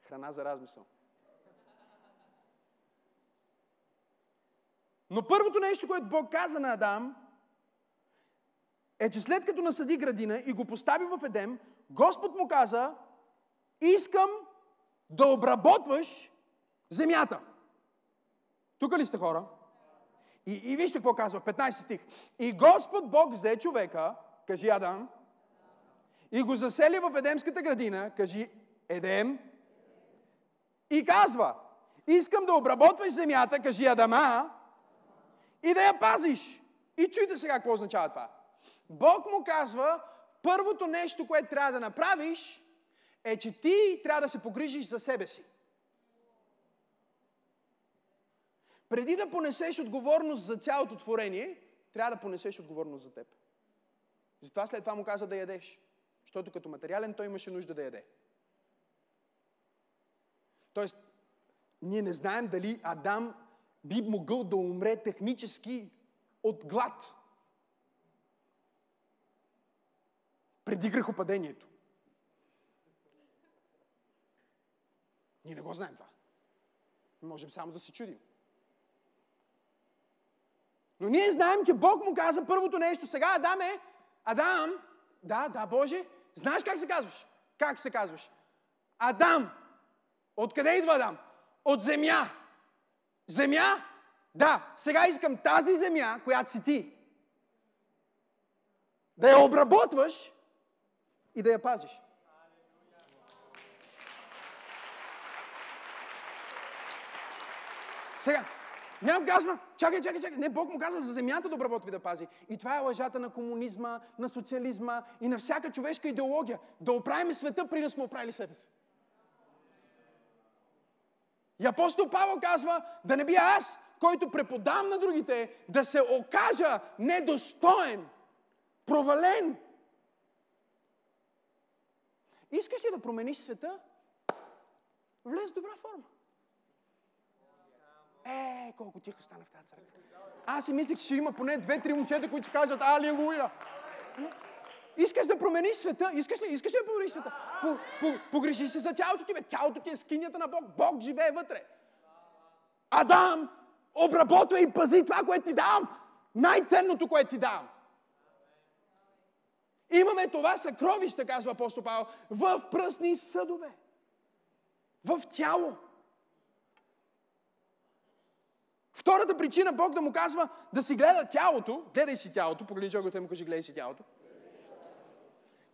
S1: Храна за размисъл. Но първото нещо, което Бог каза на Адам, е, че след като насъди градина и го постави в Едем, Господ му каза, искам да обработваш земята. Тук ли сте хора? И, и вижте какво казва, 15 стих. И Господ Бог взе човека, кажи Адам, и го засели в Едемската градина, кажи Едем, и казва, искам да обработваш земята, кажи Адама, и да я пазиш. И чуйте сега какво означава това. Бог му казва, първото нещо, което трябва да направиш, е, че ти трябва да се погрижиш за себе си. Преди да понесеш отговорност за цялото творение, трябва да понесеш отговорност за теб. Затова след това му каза да ядеш. Защото като материален той имаше нужда да яде. Тоест, ние не знаем дали Адам би могъл да умре технически от глад. Преди грехопадението. Ние не го знаем това. Можем само да се чудим. Но ние знаем, че Бог му каза първото нещо. Сега Адам е, Адам, да, да, Боже, знаеш как се казваш? Как се казваш? Адам. Откъде идва Адам? От земя. Земя? Да, сега искам тази земя, която си ти, да я обработваш и да я пазиш. Сега, някой казва, чакай, чакай, чакай. Не, Бог му казва за земята да обработва и да пази. И това е лъжата на комунизма, на социализма и на всяка човешка идеология. Да оправим света, преди да сме оправили себе си. И апостол Павел казва, да не би аз, който преподам на другите, да се окажа недостоен, провален. Искаш ли да промениш света? Влез в добра форма. Е, колко тихо стана в тази църква. Аз си мислех, че има поне две-три момчета, които ще кажат Алилуя. Искаш да промениш света? Искаш ли? Искаш ли да промениш света? По, по, погрежи се за тялото ти, бе. Тялото ти е скинята на Бог. Бог живее вътре. Адам, обработвай и пази това, което ти давам. Най-ценното, което ти давам. Имаме това съкровище, казва апостол Павел, в пръсни съдове. В тяло. Втората причина Бог да му казва да си гледа тялото, гледай си тялото, погледни човекът му кажи, гледай си тялото.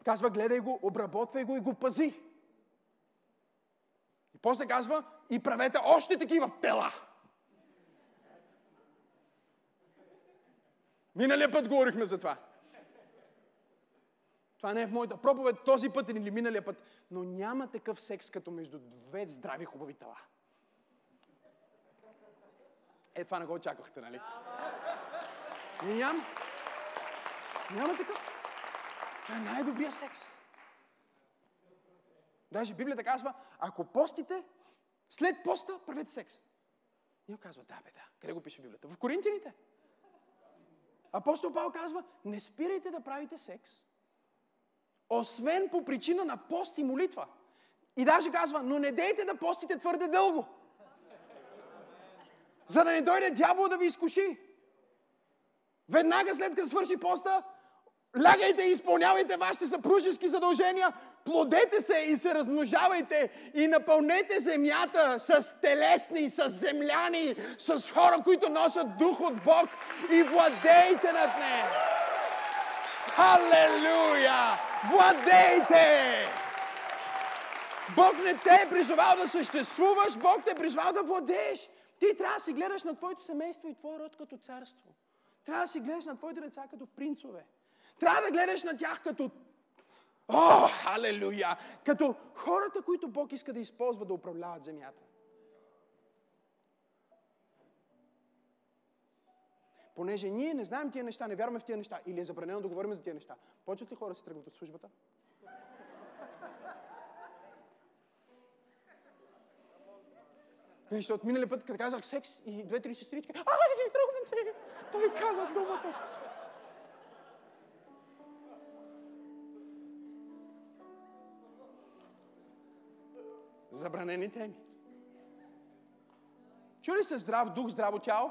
S1: Казва, гледай го, обработвай го и го пази. И после казва, и правете още такива тела. Миналия път говорихме за това. Това не е в моята проповед този път или миналия път. Но няма такъв секс като между две здрави хубави тела. Е, това не го очаквахте, нали? Няма. Няма такъв. Това е най-добрия секс. Даже Библията казва, ако постите, след поста правете секс. И казва, да бе, да. Къде го пише Библията? В Коринтините. Апостол Павел казва, не спирайте да правите секс, освен по причина на пост и молитва. И даже казва, но не дейте да постите твърде дълго. За да не дойде дявол да ви изкуши. Веднага след като свърши поста, лягайте и изпълнявайте вашите съпружески задължения, плодете се и се размножавайте и напълнете земята с телесни, с земляни, с хора, които носят дух от Бог и владейте над нея. Халелуя! Владейте! Бог не те е призвал да съществуваш, Бог те е призвал да владееш. Ти трябва да си гледаш на твоето семейство и твой род като царство. Трябва да си гледаш на твоите деца като принцове. Трябва да гледаш на тях като О, халелуя! Като хората, които Бог иска да използва да управляват земята. Понеже ние не знаем тия неща, не вярваме в тия неща, или е забранено да говорим за тия неща, почват ли хора да се тръгват от службата? Защото минали път, като казах секс и две-три сестрички, ай, тръгвам се! Той каза думата Забранени теми. Чули сте здрав дух, здраво тяло?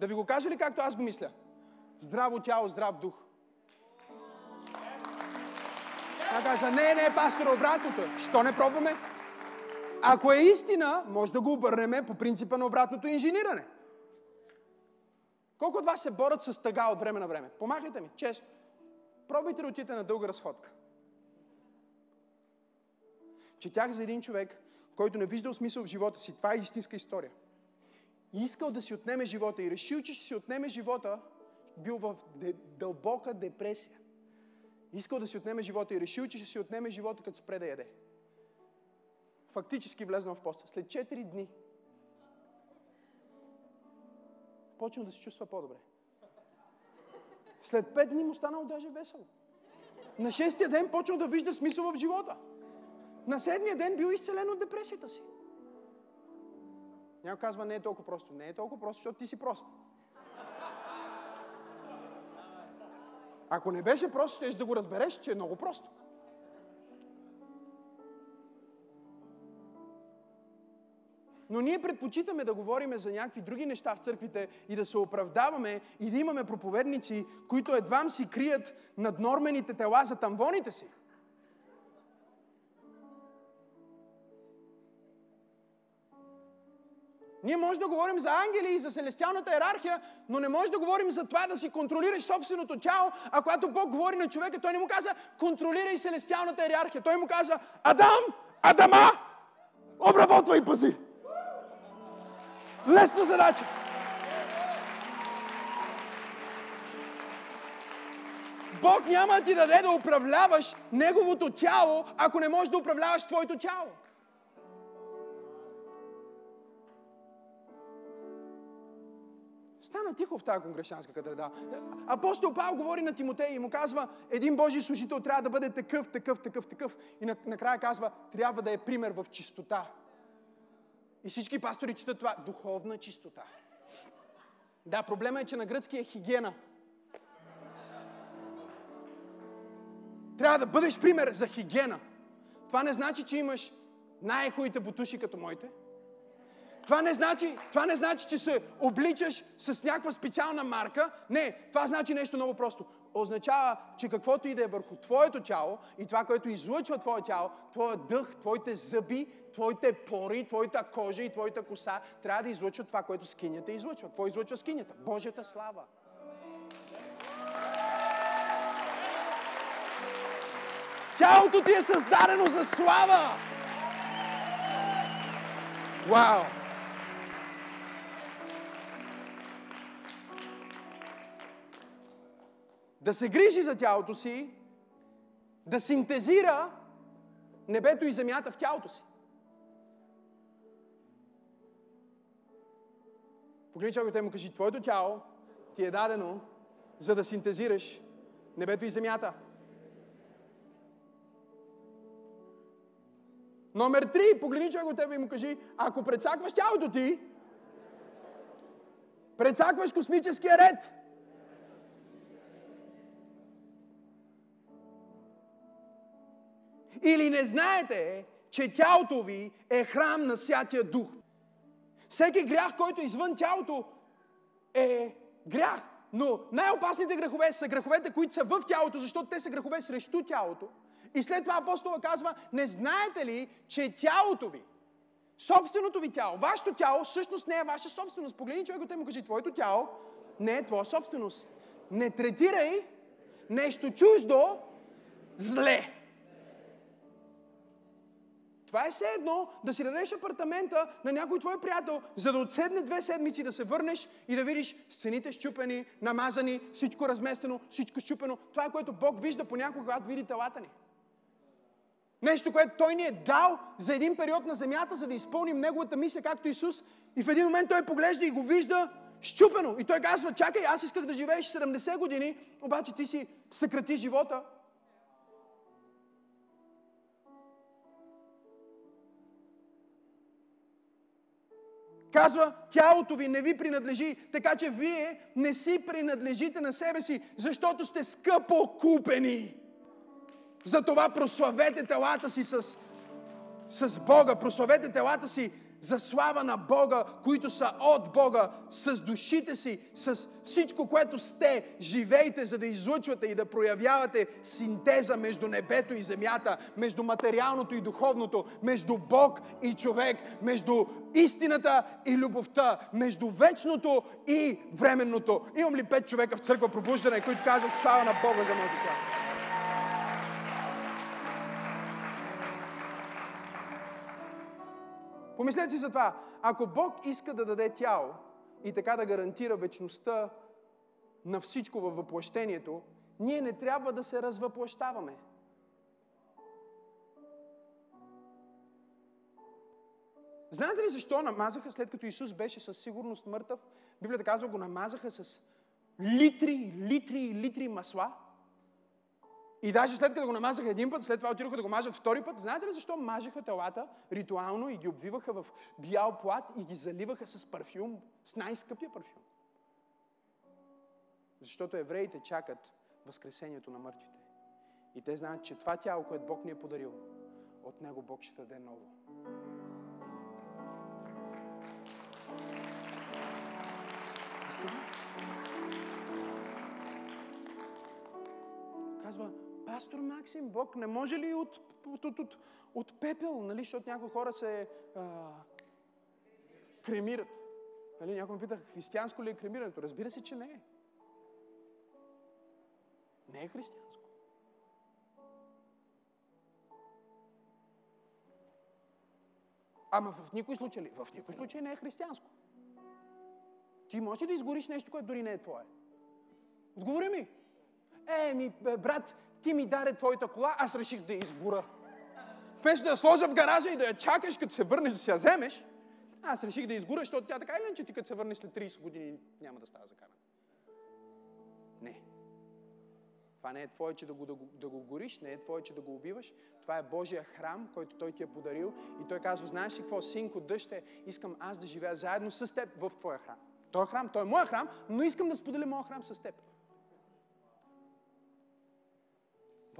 S1: Да ви го кажа ли както аз го мисля? Здраво тяло, здрав дух. Тя каза, не, не, пастор, обратното. Що не пробваме? Ако е истина, може да го обърнем по принципа на обратното инжениране. Колко от вас се борят с тъга от време на време? Помагайте ми, често. Пробайте да отидете на дълга разходка. Четях за един човек, който не виждал смисъл в живота си. Това е истинска история. И искал да си отнеме живота и решил, че ще си отнеме живота, бил в дълбока депресия. Искал да си отнеме живота и решил, че ще си отнеме живота, като спре да яде. Фактически влезнал в поста. След 4 дни почнал да се чувства по-добре. След 5 дни му станало даже весело. На шестия ден почнал да вижда смисъл в живота. На седмия ден бил изцелен от депресията си. Някой казва, не е толкова просто. Не е толкова просто, защото ти си прост. Ако не беше просто, ще да го разбереш, че е много просто. Но ние предпочитаме да говорим за някакви други неща в църквите и да се оправдаваме и да имаме проповедници, които едвам си крият наднормените тела за тамвоните си. Ние може да говорим за ангели и за селестиалната иерархия, но не може да говорим за това да си контролираш собственото тяло, а когато Бог говори на човека, той не му каза контролирай селестиалната иерархия. Той му каза Адам, Адама, обработвай пази. Лесна задача. Бог няма да ти даде да управляваш Неговото тяло, ако не можеш да управляваш твоето тяло. Стана тихо в тази конгрешанска катедра. Апостол Павел говори на Тимотей и му казва, един Божий служител трябва да бъде такъв, такъв, такъв, такъв. И накрая казва, трябва да е пример в чистота. И всички пастори четат това. Духовна чистота. Да, проблема е, че на гръцки е хигиена. Трябва да бъдеш пример за хигиена. Това не значи, че имаш най-хубавите бутуши като моите. Това не, значи, това не значи, че се обличаш с някаква специална марка. Не, това значи нещо много просто. Означава, че каквото и да е върху твоето тяло и това, което излъчва твое тяло, твоя дъх, твоите зъби, твоите пори, твоята кожа и твоята коса, трябва да излъчват това, което скинята излъчва. Какво излъчва скинята? Божията слава. Тялото ти е създадено за слава! Вау! да се грижи за тялото си, да синтезира небето и земята в тялото си. Погледни човекът му кажи, твоето тяло ти е дадено, за да синтезираш небето и земята. Номер три, погледни човек от тебе и му кажи, ако прецакваш тялото ти, прецакваш космическия ред. Или не знаете, че тялото ви е храм на Святия Дух. Всеки грях, който е извън тялото, е грях. Но най-опасните грехове са греховете, които са в тялото, защото те са грехове срещу тялото. И след това апостола казва, не знаете ли, че тялото ви, собственото ви тяло, вашето тяло всъщност не е ваша собственост. Погледни човек те му кажи, твоето тяло не е твоя собственост. Не третирай нещо чуждо зле. Това е все едно да си дадеш апартамента на някой твой приятел, за да отседне две седмици да се върнеш и да видиш сцените щупени, намазани, всичко разместено, всичко щупено. Това е което Бог вижда понякога, когато види телата ни. Нещо, което Той ни е дал за един период на земята, за да изпълним Неговата мисия, както Исус. И в един момент Той поглежда и го вижда щупено. И Той казва, чакай, аз исках да живееш 70 години, обаче ти си съкрати живота Казва, тялото ви не ви принадлежи, така че вие не си принадлежите на себе си, защото сте скъпо купени. Затова прославете телата си с, с Бога, прославете телата си за слава на Бога, които са от Бога, с душите си, с всичко, което сте. Живейте, за да излъчвате и да проявявате синтеза между небето и земята, между материалното и духовното, между Бог и човек, между истината и любовта, между вечното и временното. Имам ли пет човека в църква пробуждане, които казват слава на Бога за моето тяло? Помислете за това. Ако Бог иска да даде тяло и така да гарантира вечността на всичко във въплъщението, ние не трябва да се развъплъщаваме. Знаете ли защо намазаха, след като Исус беше със сигурност мъртъв? Библията казва, го намазаха с литри, литри, литри масла. И даже след като го намазаха един път, след това отидоха да го мажат втори път. Знаете ли защо мажеха телата ритуално и ги обвиваха в бял плат и ги заливаха с парфюм, с най-скъпия парфюм? Защото евреите чакат възкресението на мъртвите. И те знаят, че това тяло, което Бог ни е подарил, от него Бог ще даде ново. Казва, пастор Максим, Бог не може ли от, от, от, от, от пепел, нали, защото някои хора се а, кремират. Нали, някой ме пита, християнско ли е кремирането? Разбира се, че не е. Не е християнско. Ама в никой случай ли? В никой случай не е християнско. Ти можеш да изгориш нещо, което дори не е твое? Отговори ми. Е, ми, брат, ти ми даде твоята кола, аз реших да я изгора. Вместо да я сложа в гаража и да я чакаш, като се върнеш да си я вземеш, аз реших да я изгора, защото тя така или че ти като се върнеш след 30 години няма да става за каране. Не. Това не е твое, че да го, да, го, да го гориш, не е твое, че да го убиваш. Това е Божия храм, който Той ти е подарил. И Той казва, знаеш ли какво, синко, дъще, искам аз да живея заедно с теб в твоя храм. Той е храм, той е моя храм, но искам да споделя моя храм с теб.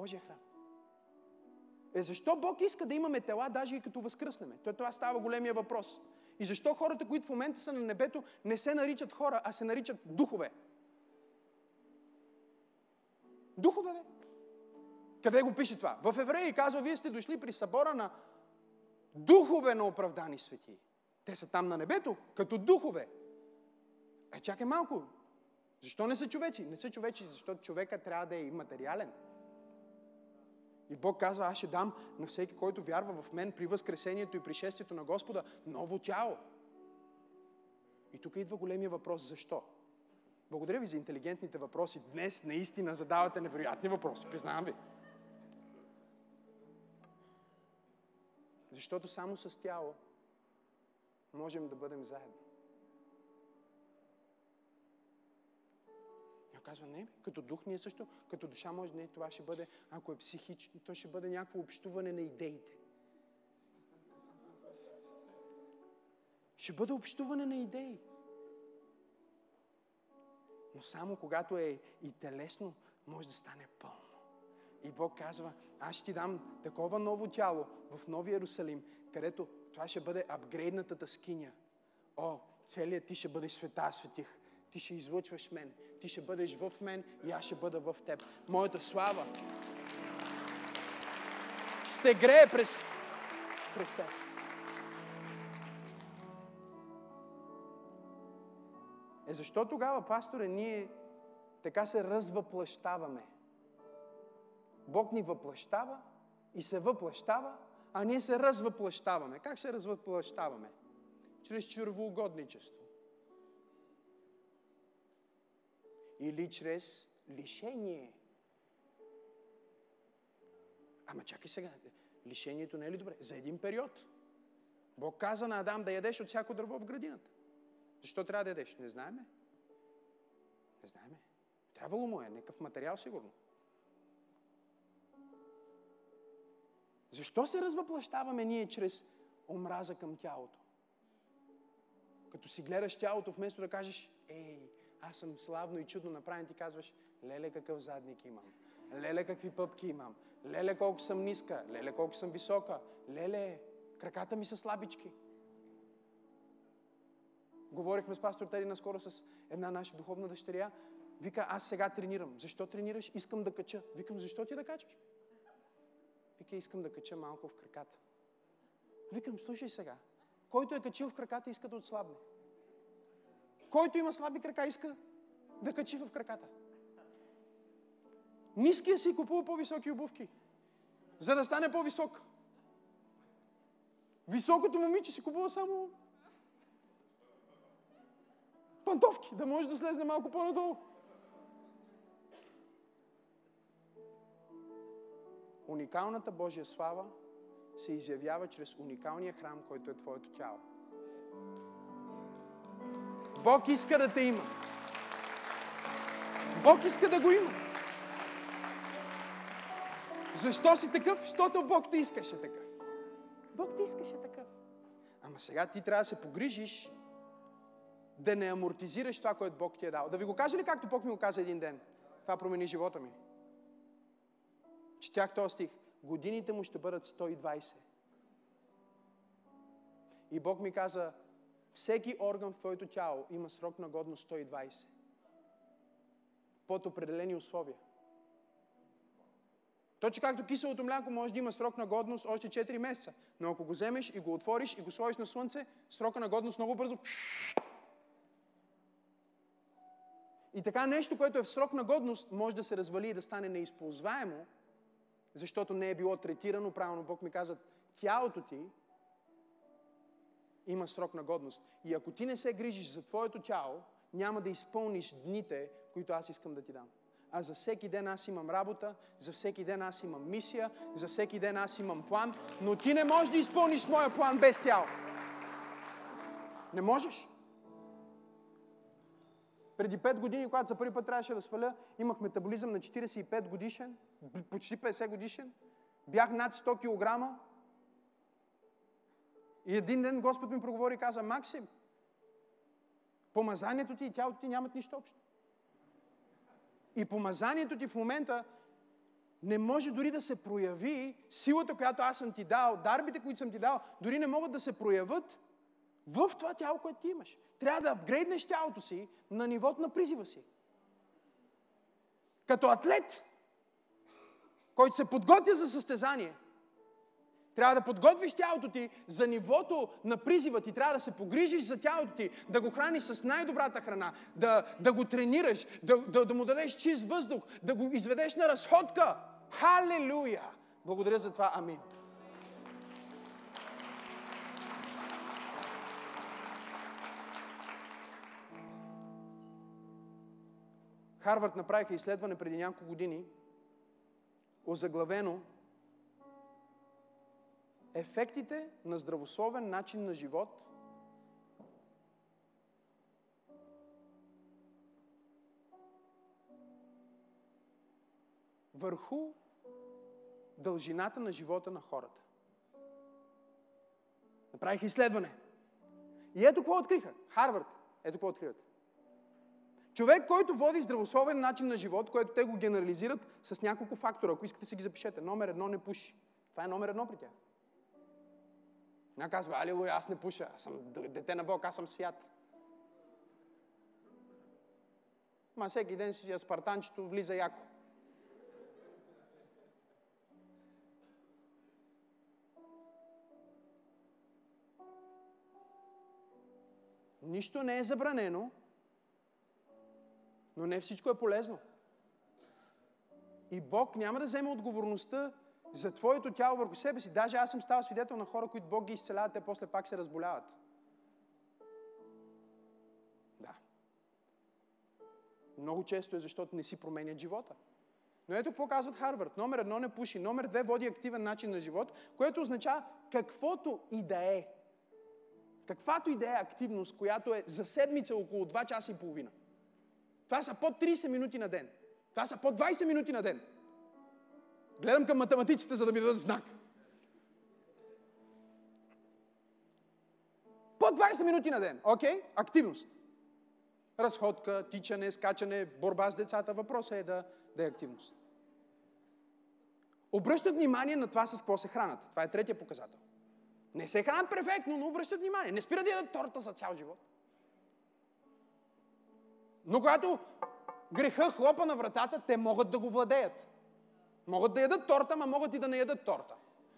S1: Божия храм. Е, защо Бог иска да имаме тела, даже и като възкръснеме? То, това става големия въпрос. И защо хората, които в момента са на небето, не се наричат хора, а се наричат духове? Духове, бе. Къде го пише това? В Евреи казва, вие сте дошли при събора на духове на оправдани свети. Те са там на небето, като духове. Е, чакай малко. Защо не са човеци? Не са човечи, защото човека трябва да е иматериален. И Бог казва, аз ще дам на всеки, който вярва в мен при възкресението и пришествието на Господа, ново тяло. И тук идва големия въпрос, защо? Благодаря ви за интелигентните въпроси. Днес наистина задавате невероятни въпроси, признавам ви. Защото само с тяло можем да бъдем заедно. Казва, не, като дух ние също, като душа може, не, това ще бъде, ако е психично, то ще бъде някакво общуване на идеите. Ще бъде общуване на идеи. Но само когато е и телесно, може да стане пълно. И Бог казва, аз ще ти дам такова ново тяло в Новия Иерусалим, където това ще бъде апгрейдната скиня. О, целият ти ще бъде света, светих. Ти ще излъчваш мен. Ти ще бъдеш в мен и аз ще бъда в теб. Моята слава ще грее през, през теб. Е защо тогава, пасторе, ние така се развъплащаваме? Бог ни въплащава и се въплащава, а ние се развъплащаваме. Как се развъплащаваме? Чрез червоугодничество. Или чрез лишение. Ама чакай сега, лишението не е ли добре? За един период. Бог каза на Адам да ядеш от всяко дърво в градината. Защо трябва да ядеш? Не знаеме. Не знаеме. Трябвало му е, някакъв материал сигурно. Защо се развъплащаваме ние чрез омраза към тялото? Като си гледаш тялото, вместо да кажеш, ей, аз съм славно и чудно направен, ти казваш, леле какъв задник имам, леле какви пъпки имам, леле колко съм ниска, леле колко съм висока, леле, краката ми са слабички. Говорихме с пастор Тери наскоро с една наша духовна дъщеря. Вика, аз сега тренирам. Защо тренираш? Искам да кача. Викам, защо ти да качаш? Вика, искам да кача малко в краката. Викам, слушай сега. Който е качил в краката, иска да отслабне. Който има слаби крака, иска да качи в краката. Ниския си купува по-високи обувки, за да стане по-висок. Високото момиче си купува само пантовки, да може да слезне малко по-надолу. Уникалната Божия слава се изявява чрез уникалния храм, който е Твоето тяло. Бог иска да те има. Бог иска да го има. Защо си такъв? Защото Бог те искаше такъв. Бог ти искаше такъв. Ама сега ти трябва да се погрижиш да не амортизираш това, което Бог ти е дал. Да ви го кажа ли както Бог ми го каза един ден? Това промени живота ми. Четях този стих. Годините му ще бъдат 120. И Бог ми каза, всеки орган в твоето тяло има срок на годност 120. Под определени условия. Точно както киселото мляко може да има срок на годност още 4 месеца. Но ако го вземеш и го отвориш и го сложиш на слънце, срока на годност много бързо <sniffs> И така нещо, което е в срок на годност, може да се развали и да стане неизползваемо, защото не е било третирано правилно. Бог ми каза, тялото ти има срок на годност. И ако ти не се грижиш за твоето тяло, няма да изпълниш дните, които аз искам да ти дам. А за всеки ден аз имам работа, за всеки ден аз имам мисия, за всеки ден аз имам план, но ти не можеш да изпълниш моя план без тяло. Не можеш. Преди 5 години, когато за първи път трябваше да сваля, имах метаболизъм на 45 годишен, почти 50 годишен. Бях над 100 кг. И един ден Господ ми проговори и каза, Максим, помазанието ти и тялото ти нямат нищо общо. И помазанието ти в момента не може дори да се прояви, силата, която аз съм ти дал, дарбите, които съм ти дал, дори не могат да се проявят в това тяло, което ти имаш. Трябва да апгрейднеш тялото си на нивото на призива си. Като атлет, който се подготвя за състезание, трябва да подготвиш тялото ти за нивото на призива ти. Трябва да се погрижиш за тялото ти, да го храниш с най-добрата храна, да, да го тренираш, да, да, да му дадеш чист въздух, да го изведеш на разходка. Халелуя! Благодаря за това. Амин. Харвард направиха изследване преди няколко години, озаглавено Ефектите на здравословен начин на живот върху дължината на живота на хората. Направиха изследване. И ето какво откриха. Харвард. Ето какво откриват. Човек, който води здравословен начин на живот, което те го генерализират с няколко фактора. Ако искате си ги запишете. Номер едно не пуши. Това е номер едно при тях. Ня казва, алилуя, аз не пуша. Аз съм дете на Бог, аз съм свят. Ма всеки ден си спартанчето влиза яко. Нищо не е забранено, но не всичко е полезно. И Бог няма да вземе отговорността за твоето тяло върху себе си. Даже аз съм ставал свидетел на хора, които Бог ги изцеляват, те после пак се разболяват. Да. Много често е, защото не си променят живота. Но ето какво казват Харвард. Номер едно не пуши. Номер две води активен начин на живот, което означава каквото и да е. Каквато и да е активност, която е за седмица около 2 часа и половина. Това са под 30 минути на ден. Това са под 20 минути на ден. Гледам към математиците, за да ми дадат знак. По 20 минути на ден. Окей? Okay? Активност. Разходка, тичане, скачане, борба с децата. Въпросът е да, да е активност. Обръщат внимание на това с какво се хранат. Това е третия показател. Не се хранят перфектно, но обръщат внимание. Не спират да ядат торта за цял живот. Но когато греха хлопа на вратата, те могат да го владеят. Могат да ядат торта, ма могат и да не ядат торта.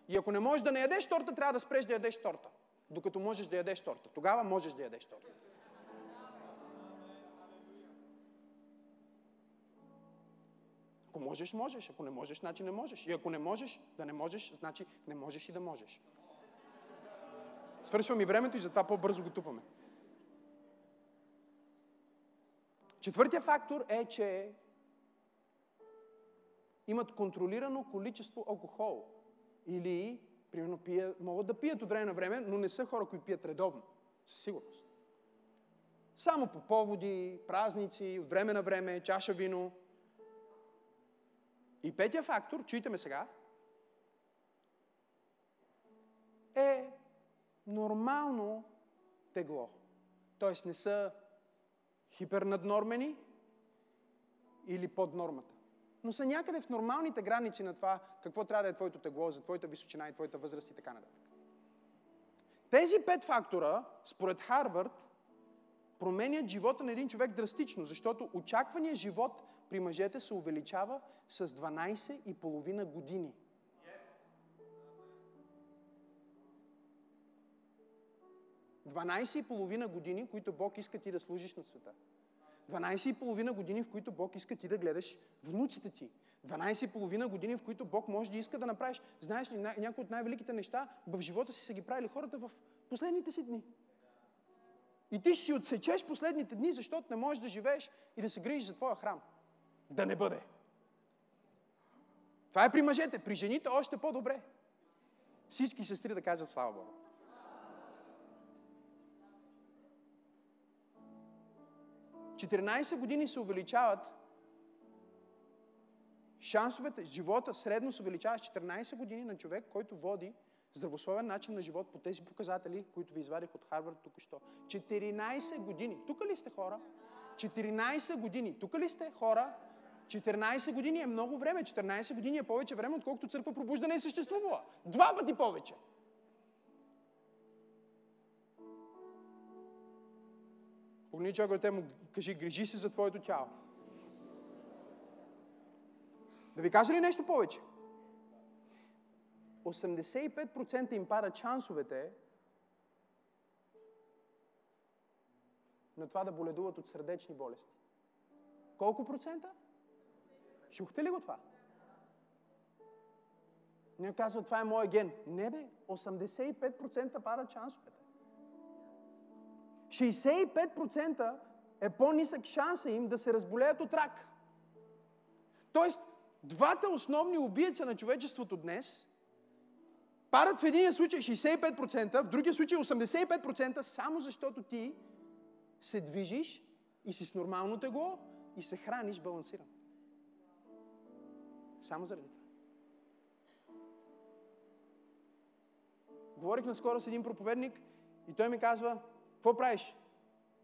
S1: И ако не можеш да не ядеш торта, трябва да спреш да ядеш торта. Докато можеш да ядеш торта. Тогава можеш да ядеш торта. Ако можеш, можеш. Ако не можеш, значи не можеш. И ако не можеш, да не можеш, значи не можеш и да можеш. Свършва ми времето и затова по-бързо го тупаме. Четвъртия фактор е, че имат контролирано количество алкохол. Или, примерно, пия, могат да пият от време на време, но не са хора, които пият редовно. Със сигурност. Само по поводи, празници, от време на време, чаша вино. И петия фактор, чуйте ме сега, е нормално тегло. Тоест не са хипернаднормени или под нормата. Но са някъде в нормалните граници на това какво трябва да е твоето тегло, за твоята височина и твоята възраст и така нататък. Тези пет фактора, според Харвард, променят живота на един човек драстично, защото очаквания живот при мъжете се увеличава с 12,5 години. 12,5 години, които Бог иска ти да служиш на света. 12,5 години, в които Бог иска ти да гледаш внуците ти. 12,5 години, в които Бог може да иска да направиш. Знаеш ли, някои от най-великите неща в живота си са ги правили хората в последните си дни. И ти ще си отсечеш последните дни, защото не можеш да живееш и да се грижиш за твоя храм. Да не бъде. Това е при мъжете. При жените още по-добре. Всички сестри да кажат слава Богу. 14 години се увеличават шансовете, живота средно се увеличава с 14 години на човек, който води здравословен начин на живот по тези показатели, които ви извадих от Харвард тук що. 14 години. Тук ли сте хора? 14 години. Тук ли сте хора? 14 години е много време. 14 години е повече време, отколкото църква пробуждане е съществувала. Два пъти повече. Погни човек те му кажи, грижи се за твоето тяло. Да ви кажа ли нещо повече? 85% им пада шансовете на това да боледуват от сърдечни болести. Колко процента? Чухте ли го това? Не казва, това е моя ген. Не бе, 85% пада шансовете. 65% е по-нисък шанса им да се разболеят от рак. Тоест, двата основни убийца на човечеството днес падат в един случай 65%, в другия случай 85%, само защото ти се движиш и си с нормално тегло и се храниш балансирано. Само заради това. Говорих наскоро с един проповедник и той ми казва, какво правиш?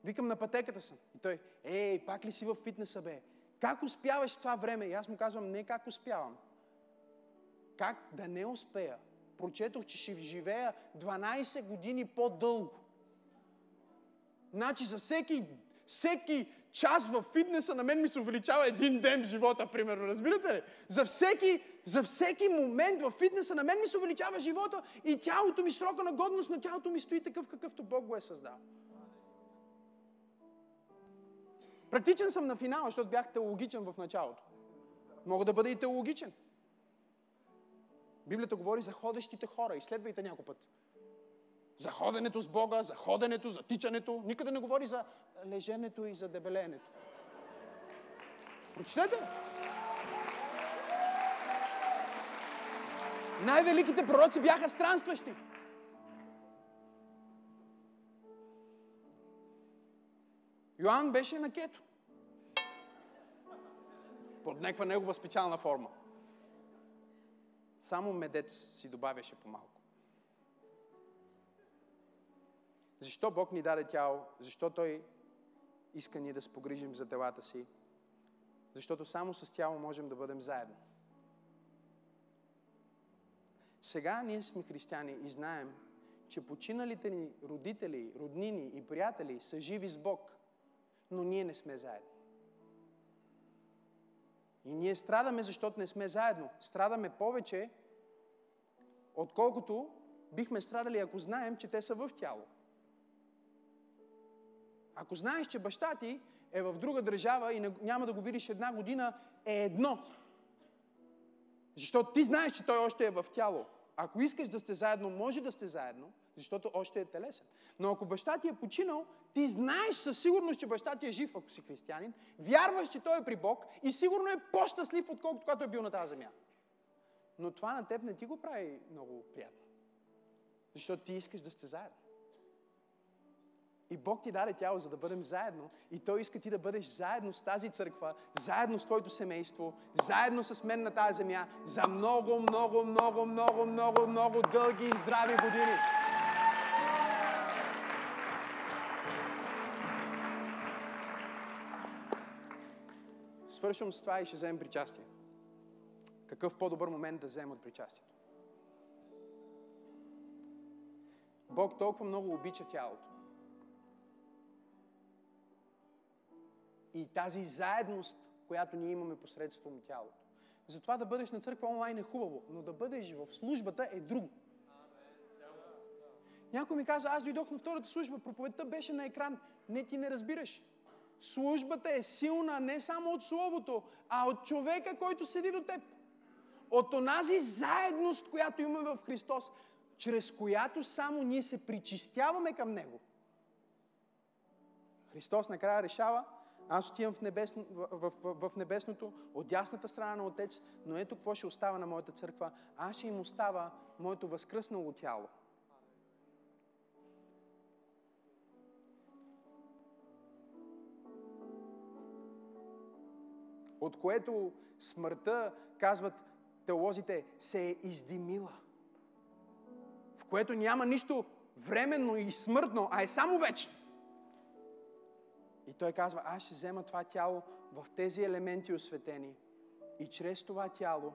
S1: Викам, на пътеката съм. И той, ей, пак ли си в фитнеса, бе? Как успяваш това време? И аз му казвам, не как успявам. Как да не успея? Прочетох, че ще живея 12 години по-дълго. Значи за всеки, всеки час в фитнеса на мен ми се увеличава един ден в живота, примерно. Разбирате ли? За всеки, за всеки момент в фитнеса на мен ми се увеличава живота и тялото ми, срока на годност на тялото ми стои такъв, какъвто Бог го е създал. Практичен съм на финала, защото бях теологичен в началото. Мога да бъда и теологичен. Библията говори за ходещите хора. Изследвайте някой път. За ходенето с Бога, за ходенето, за тичането. Никъде не говори за леженето и за дебеленето. Прочетете. Най-великите пророци бяха странстващи. Йоанн беше на кето. Под някаква негова специална форма. Само медец си добавяше по-малко. Защо Бог ни даде тяло? Защо Той иска ние да се погрижим за телата си? Защото само с тяло можем да бъдем заедно. Сега ние сме християни и знаем, че починалите ни родители, роднини и приятели са живи с Бог, но ние не сме заедно. И ние страдаме, защото не сме заедно. Страдаме повече, отколкото бихме страдали, ако знаем, че те са в тяло. Ако знаеш, че баща ти е в друга държава и няма да го видиш една година, е едно. Защото ти знаеш, че той още е в тяло. Ако искаш да сте заедно, може да сте заедно, защото още е телесен. Но ако баща ти е починал, ти знаеш със сигурност, че баща ти е жив, ако си християнин, вярваш, че той е при Бог и сигурно е по-щастлив, отколкото когато е бил на тази земя. Но това на теб не ти го прави много приятно. Защото ти искаш да сте заедно. И Бог ти даде тяло, за да бъдем заедно. И Той иска ти да бъдеш заедно с тази църква, заедно с твоето семейство, заедно с мен на тази земя, за много, много, много, много, много, много дълги и здрави години. Свършвам с това и ще вземем причастие. Какъв по-добър момент да вземем от причастието? Бог толкова много обича тялото. И тази заедност, която ние имаме посредством тялото. Затова да бъдеш на църква онлайн е хубаво, но да бъдеш в службата е друго. Някой ми каза, аз дойдох на втората служба, проповедта беше на екран. Не, ти не разбираш. Службата е силна не само от Словото, а от човека, който седи до теб. От онази заедност, която имаме в Христос, чрез която само ние се причистяваме към Него. Христос накрая решава, аз отивам в, небесно, в, в, в небесното, от дясната страна на Отец, но ето какво ще остава на моята църква. Аз ще им остава моето възкръснало тяло. От което смъртта, казват теолозите, се е издимила. В което няма нищо временно и смъртно, а е само вечно. И той казва, аз ще взема това тяло в тези елементи осветени и чрез това тяло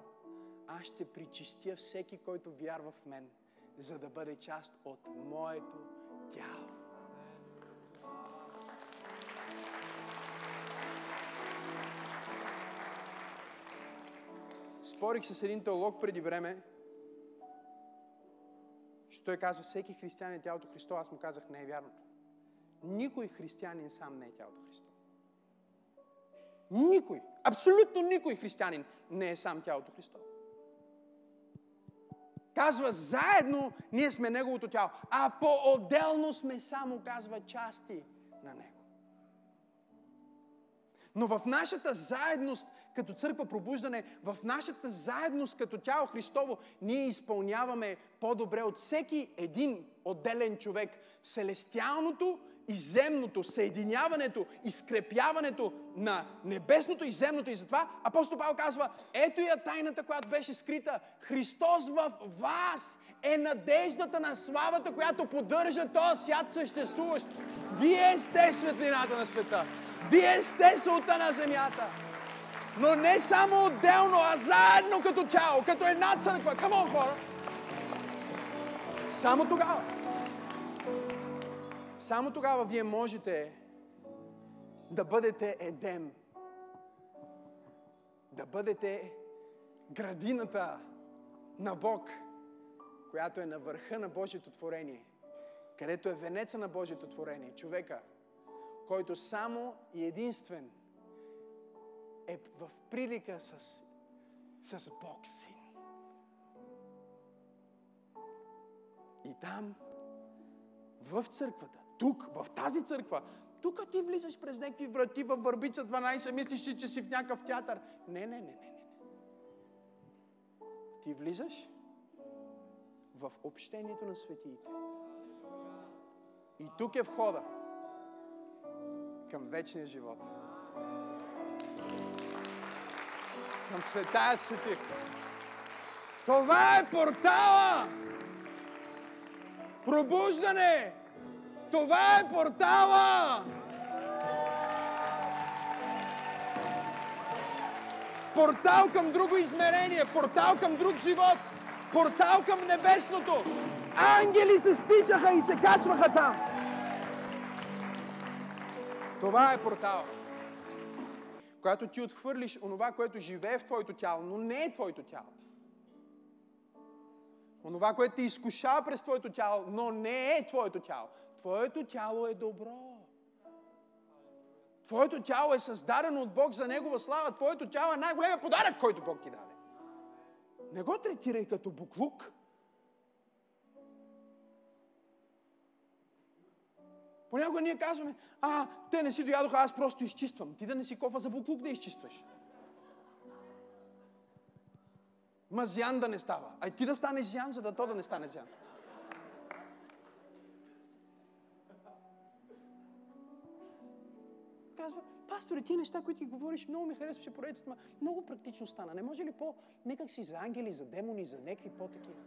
S1: аз ще причистя всеки, който вярва в мен, за да бъде част от моето тяло. Спорих с един теолог преди време, че той казва, всеки християнин е тялото Христо. Аз му казах, не е вярното. Никой християнин сам не е тялото Христо. Никой, абсолютно никой християнин не е сам тялото Христо. Казва, заедно ние сме Неговото тяло, а по-отделно сме само, казва, части на Него. Но в нашата заедност като църква пробуждане, в нашата заедност като тяло Христово, ние изпълняваме по-добре от всеки един отделен човек селестиалното и земното, съединяването, изкрепяването на небесното и земното. И затова апостол Павел казва, ето я тайната, която беше скрита. Христос в вас е надеждата на славата, която поддържа този свят съществуващ. Вие сте светлината на света. Вие сте солта на земята. Но не само отделно, а заедно като тяло, като една църква. Камон, хора! Само тогава. Само тогава вие можете да бъдете Едем. Да бъдете градината на Бог, която е на върха на Божието творение, където е венеца на Божието творение, човека, който само и единствен е в прилика с, с Бог син. И там, в църквата, тук, в тази църква, тук ти влизаш през някакви врати във Върбица 12, мислиш, че си в някакъв театър. Не, не, не, не, не. Ти влизаш в общението на светиите. И тук е входа към вечния живот. Към светая свети. Това е портала! Пробуждане! Това е портала! Портал към друго измерение, портал към друг живот, портал към небесното. Ангели се стичаха и се качваха там. Това е портал. Когато ти отхвърлиш онова, което живее в твоето тяло, но не е твоето тяло. Онова, което те изкушава през твоето тяло, но не е твоето тяло. Твоето тяло е добро. Твоето тяло е създадено от Бог за Негова слава. Твоето тяло е най-големият подарък, който Бог ти даде. Не го третирай като буклук. Понякога ние казваме, а, те не си доядоха, аз просто изчиствам. Ти да не си кофа за буклук да изчистваш. Мазян да не става. Ай ти да станеш зян, за да то да не стане зян. Казва, пасторе, ти неща, които ти говориш, много ми харесваше проектите, много практично стана. Не може ли по, некак си за ангели, за демони, за някакви по-такива?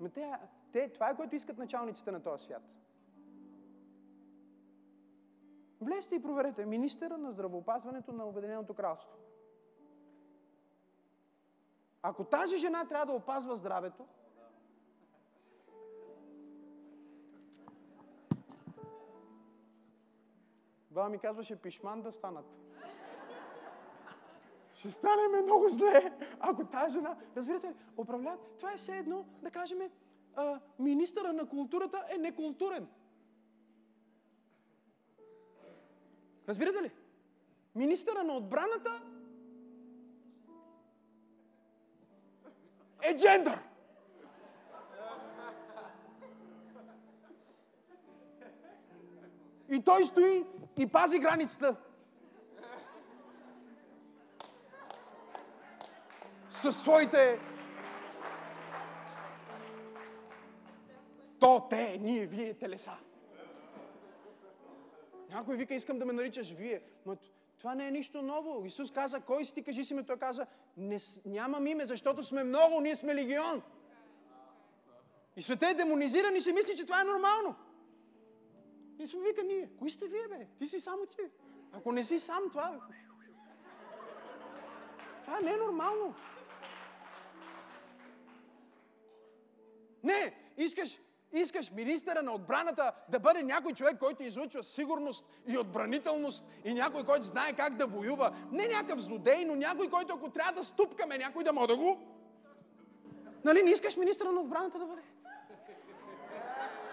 S1: Ме те, те, това е което искат началниците на този свят. Влезте и проверете министъра на здравеопазването на Обединеното кралство. Ако тази жена трябва да опазва здравето, Баба ми казваше пишман да станат. Ще стане много зле, ако тази жена... Разбирате ли, управлява... Това е все едно да кажем, а, министъра на културата е некултурен. Разбирате ли? Министъра на отбраната е джендър. И той стои и пази границата. Със своите то, те, ние, вие, телеса. Някой вика, искам да ме наричаш вие. Но това не е нищо ново. Исус каза, кой си ти, кажи си ме. Той каза, не, нямам име, защото сме много, ние сме легион. И света е демонизиран и се мисли, че това е нормално. И се вика ние, кои сте вие, бе? Ти си само ти. Ако не си сам, това. Това не е нормално. Не, искаш, искаш министъра на отбраната да бъде някой човек, който излучва сигурност и отбранителност и някой, който знае как да воюва. Не някакъв злодей, но някой, който ако трябва да ступкаме някой да може да го... Нали, не искаш министъра на отбраната да бъде?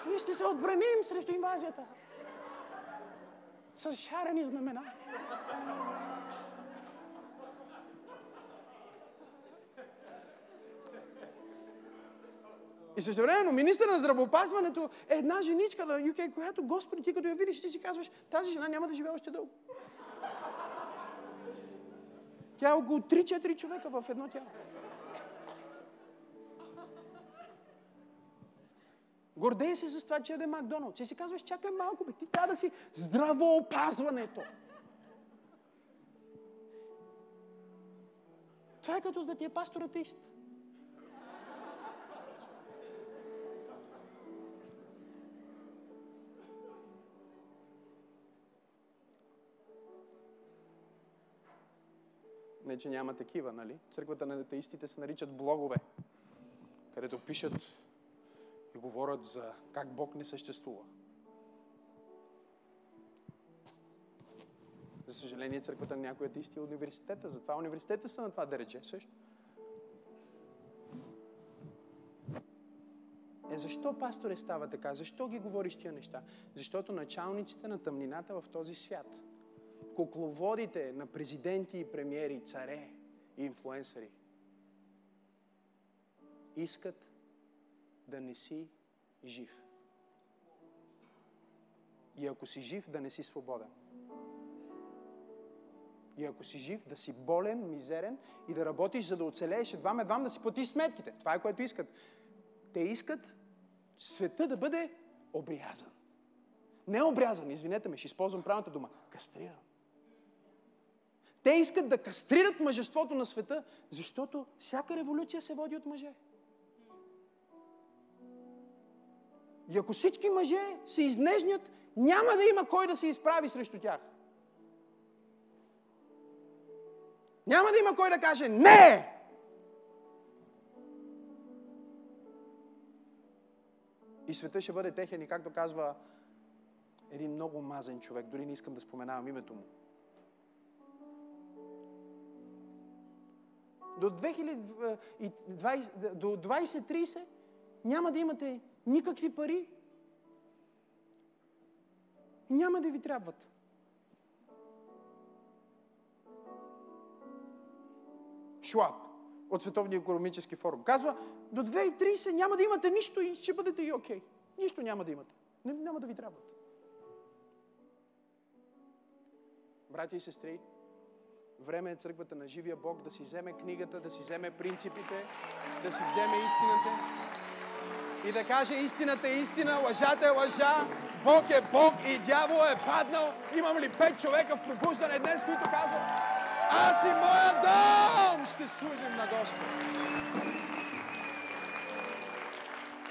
S1: Ние ще се отбраним срещу инвазията. С шарени знамена. И също министър на здравеопазването е една женичка на UK, която, Господи, ти като я видиш, ти си казваш, тази жена няма да живее още дълго. Тя е около 3-4 човека в едно тяло. Гордее се с това, че яде Макдоналдс. И си казваш, чакай малко, бе, ти трябва да си здравоопазването. Това е като да ти е пастор атеист. Не, че няма такива, нали? Църквата на атеистите се наричат блогове, където пишат и говорят за как Бог не съществува. За съжаление, църквата на някои атеисти е университета. Затова университета са на това да рече също. Е, защо, пасторе, става така? Защо ги говориш тия неща? Защото началниците на тъмнината в този свят, кукловодите на президенти и премиери, царе и инфлуенсъри, искат да не си жив. И ако си жив, да не си свободен. И ако си жив, да си болен, мизерен и да работиш, за да оцелееш, едвам, едвам да си платиш сметките. Това е което искат. Те искат света да бъде обрязан. Не обрязан, извинете ме, ще използвам правилната дума. Кастриран. Те искат да кастрират мъжеството на света, защото всяка революция се води от мъже. И ако всички мъже се изнежнят, няма да има кой да се изправи срещу тях. Няма да има кой да каже не! И света ще бъде техен и както казва един много мазен човек, дори не искам да споменавам името му. До 2020, до 2030 няма да имате никакви пари. Няма да ви трябват. Шуап от Световния економически форум. Казва, до 2030 няма да имате нищо и ще бъдете и окей. Okay. Нищо няма да имате. Няма да ви трябват. Братя и сестри, време е църквата на живия Бог да си вземе книгата, да си вземе принципите, да си вземе истината и да каже истината е истина, лъжата е лъжа, Бог е Бог и дявол е паднал. Имам ли пет човека в пробуждане днес, които казват аз и моя дом ще служим на Господа.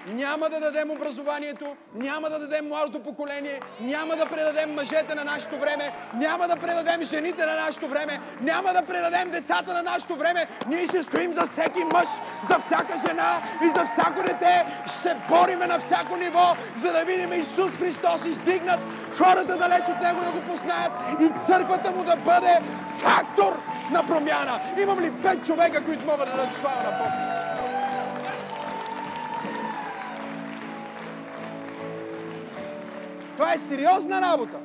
S1: Няма да дадем образованието, няма да дадем младото поколение, няма да предадем мъжете на нашето време, няма да предадем жените на нашето време, няма да предадем децата на нашето време. Ние ще стоим за всеки мъж, за всяка жена и за всяко дете. Ще се бориме на всяко ниво, за да видим Исус Христос издигнат, хората далеч от Него да го познаят и църквата му да бъде фактор на промяна. Имам ли пет човека, които могат да дадат слава на Бог? Това е сериозна работа.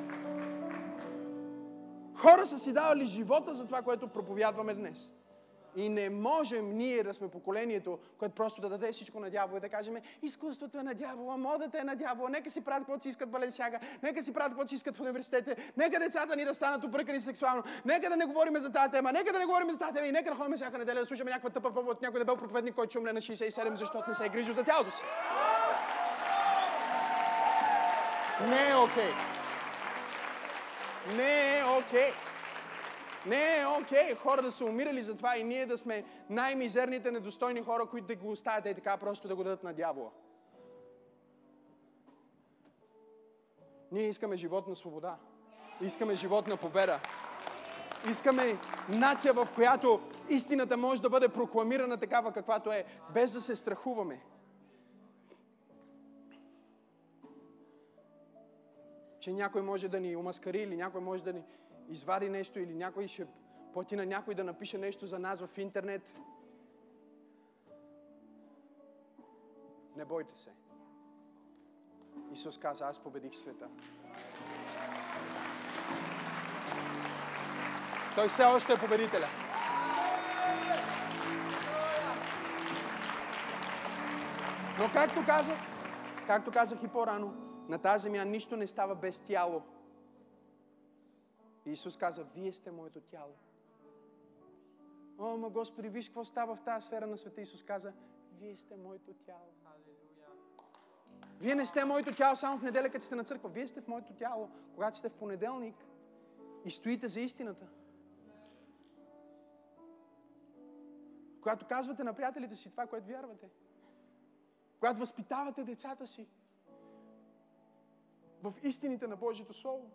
S1: Хора са си давали живота за това, което проповядваме днес. И не можем ние да сме поколението, което просто да даде всичко на дявола и да кажем, изкуството е на дявола, модата е на дявола, нека си правят каквото си искат баленсяга, нека си правят каквото си искат в университете, нека децата ни да станат обръкани сексуално, нека да не говорим за тази тема, нека да не говорим за тази тема и нека да ходим всяка неделя да слушаме някаква тъпа от някой дебел проповедник, който умре на 67, защото не се е грижил за тялото си. Не е окей. Не е окей. Не е окей хора да са умирали за това и ние да сме най-мизерните, недостойни хора, които да го оставят и така просто да го дадат на дявола. Ние искаме живот на свобода. Искаме живот на победа. Искаме нация, в която истината може да бъде прокламирана такава каквато е, без да се страхуваме. Че някой може да ни омаскари или някой може да ни извади нещо или някой ще плати на някой да напише нещо за нас в интернет. Не бойте се. Исус каза, аз победих света. Той все още е победителя. Но както казах, както казах и по-рано, на тази земя нищо не става без тяло. И Исус каза, вие сте моето тяло. О, ма Господи, виж какво става в тази сфера на света. Исус каза, вие сте моето тяло. Вие не сте моето тяло само в неделя, като сте на църква. Вие сте в моето тяло, когато сте в понеделник и стоите за истината. Когато казвате на приятелите си това, което вярвате. Когато възпитавате децата си в истините на Божието Слово.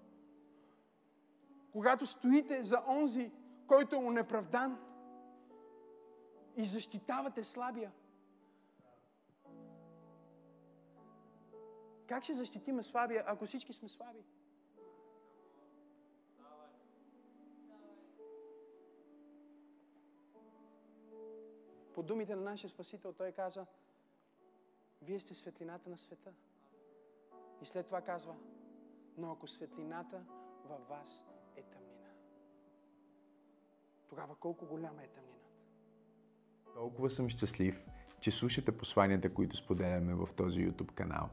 S1: Когато стоите за онзи, който е унеправдан и защитавате слабия. Как ще защитиме слабия, ако всички сме слаби? По думите на нашия Спасител той каза, вие сте светлината на света. И след това казва, но ако светлината във вас е тъмнина, тогава колко голяма е тъмнината?
S2: Толкова съм щастлив, че слушате посланията, които споделяме в този YouTube канал.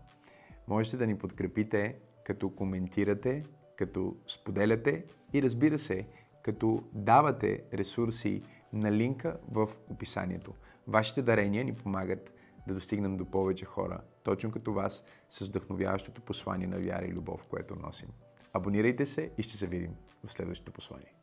S2: Можете да ни подкрепите, като коментирате, като споделяте и разбира се, като давате ресурси на линка в описанието. Вашите дарения ни помагат да достигнем до повече хора, точно като вас, с вдъхновяващото послание на вяра и любов, което носим. Абонирайте се и ще се видим в следващото послание.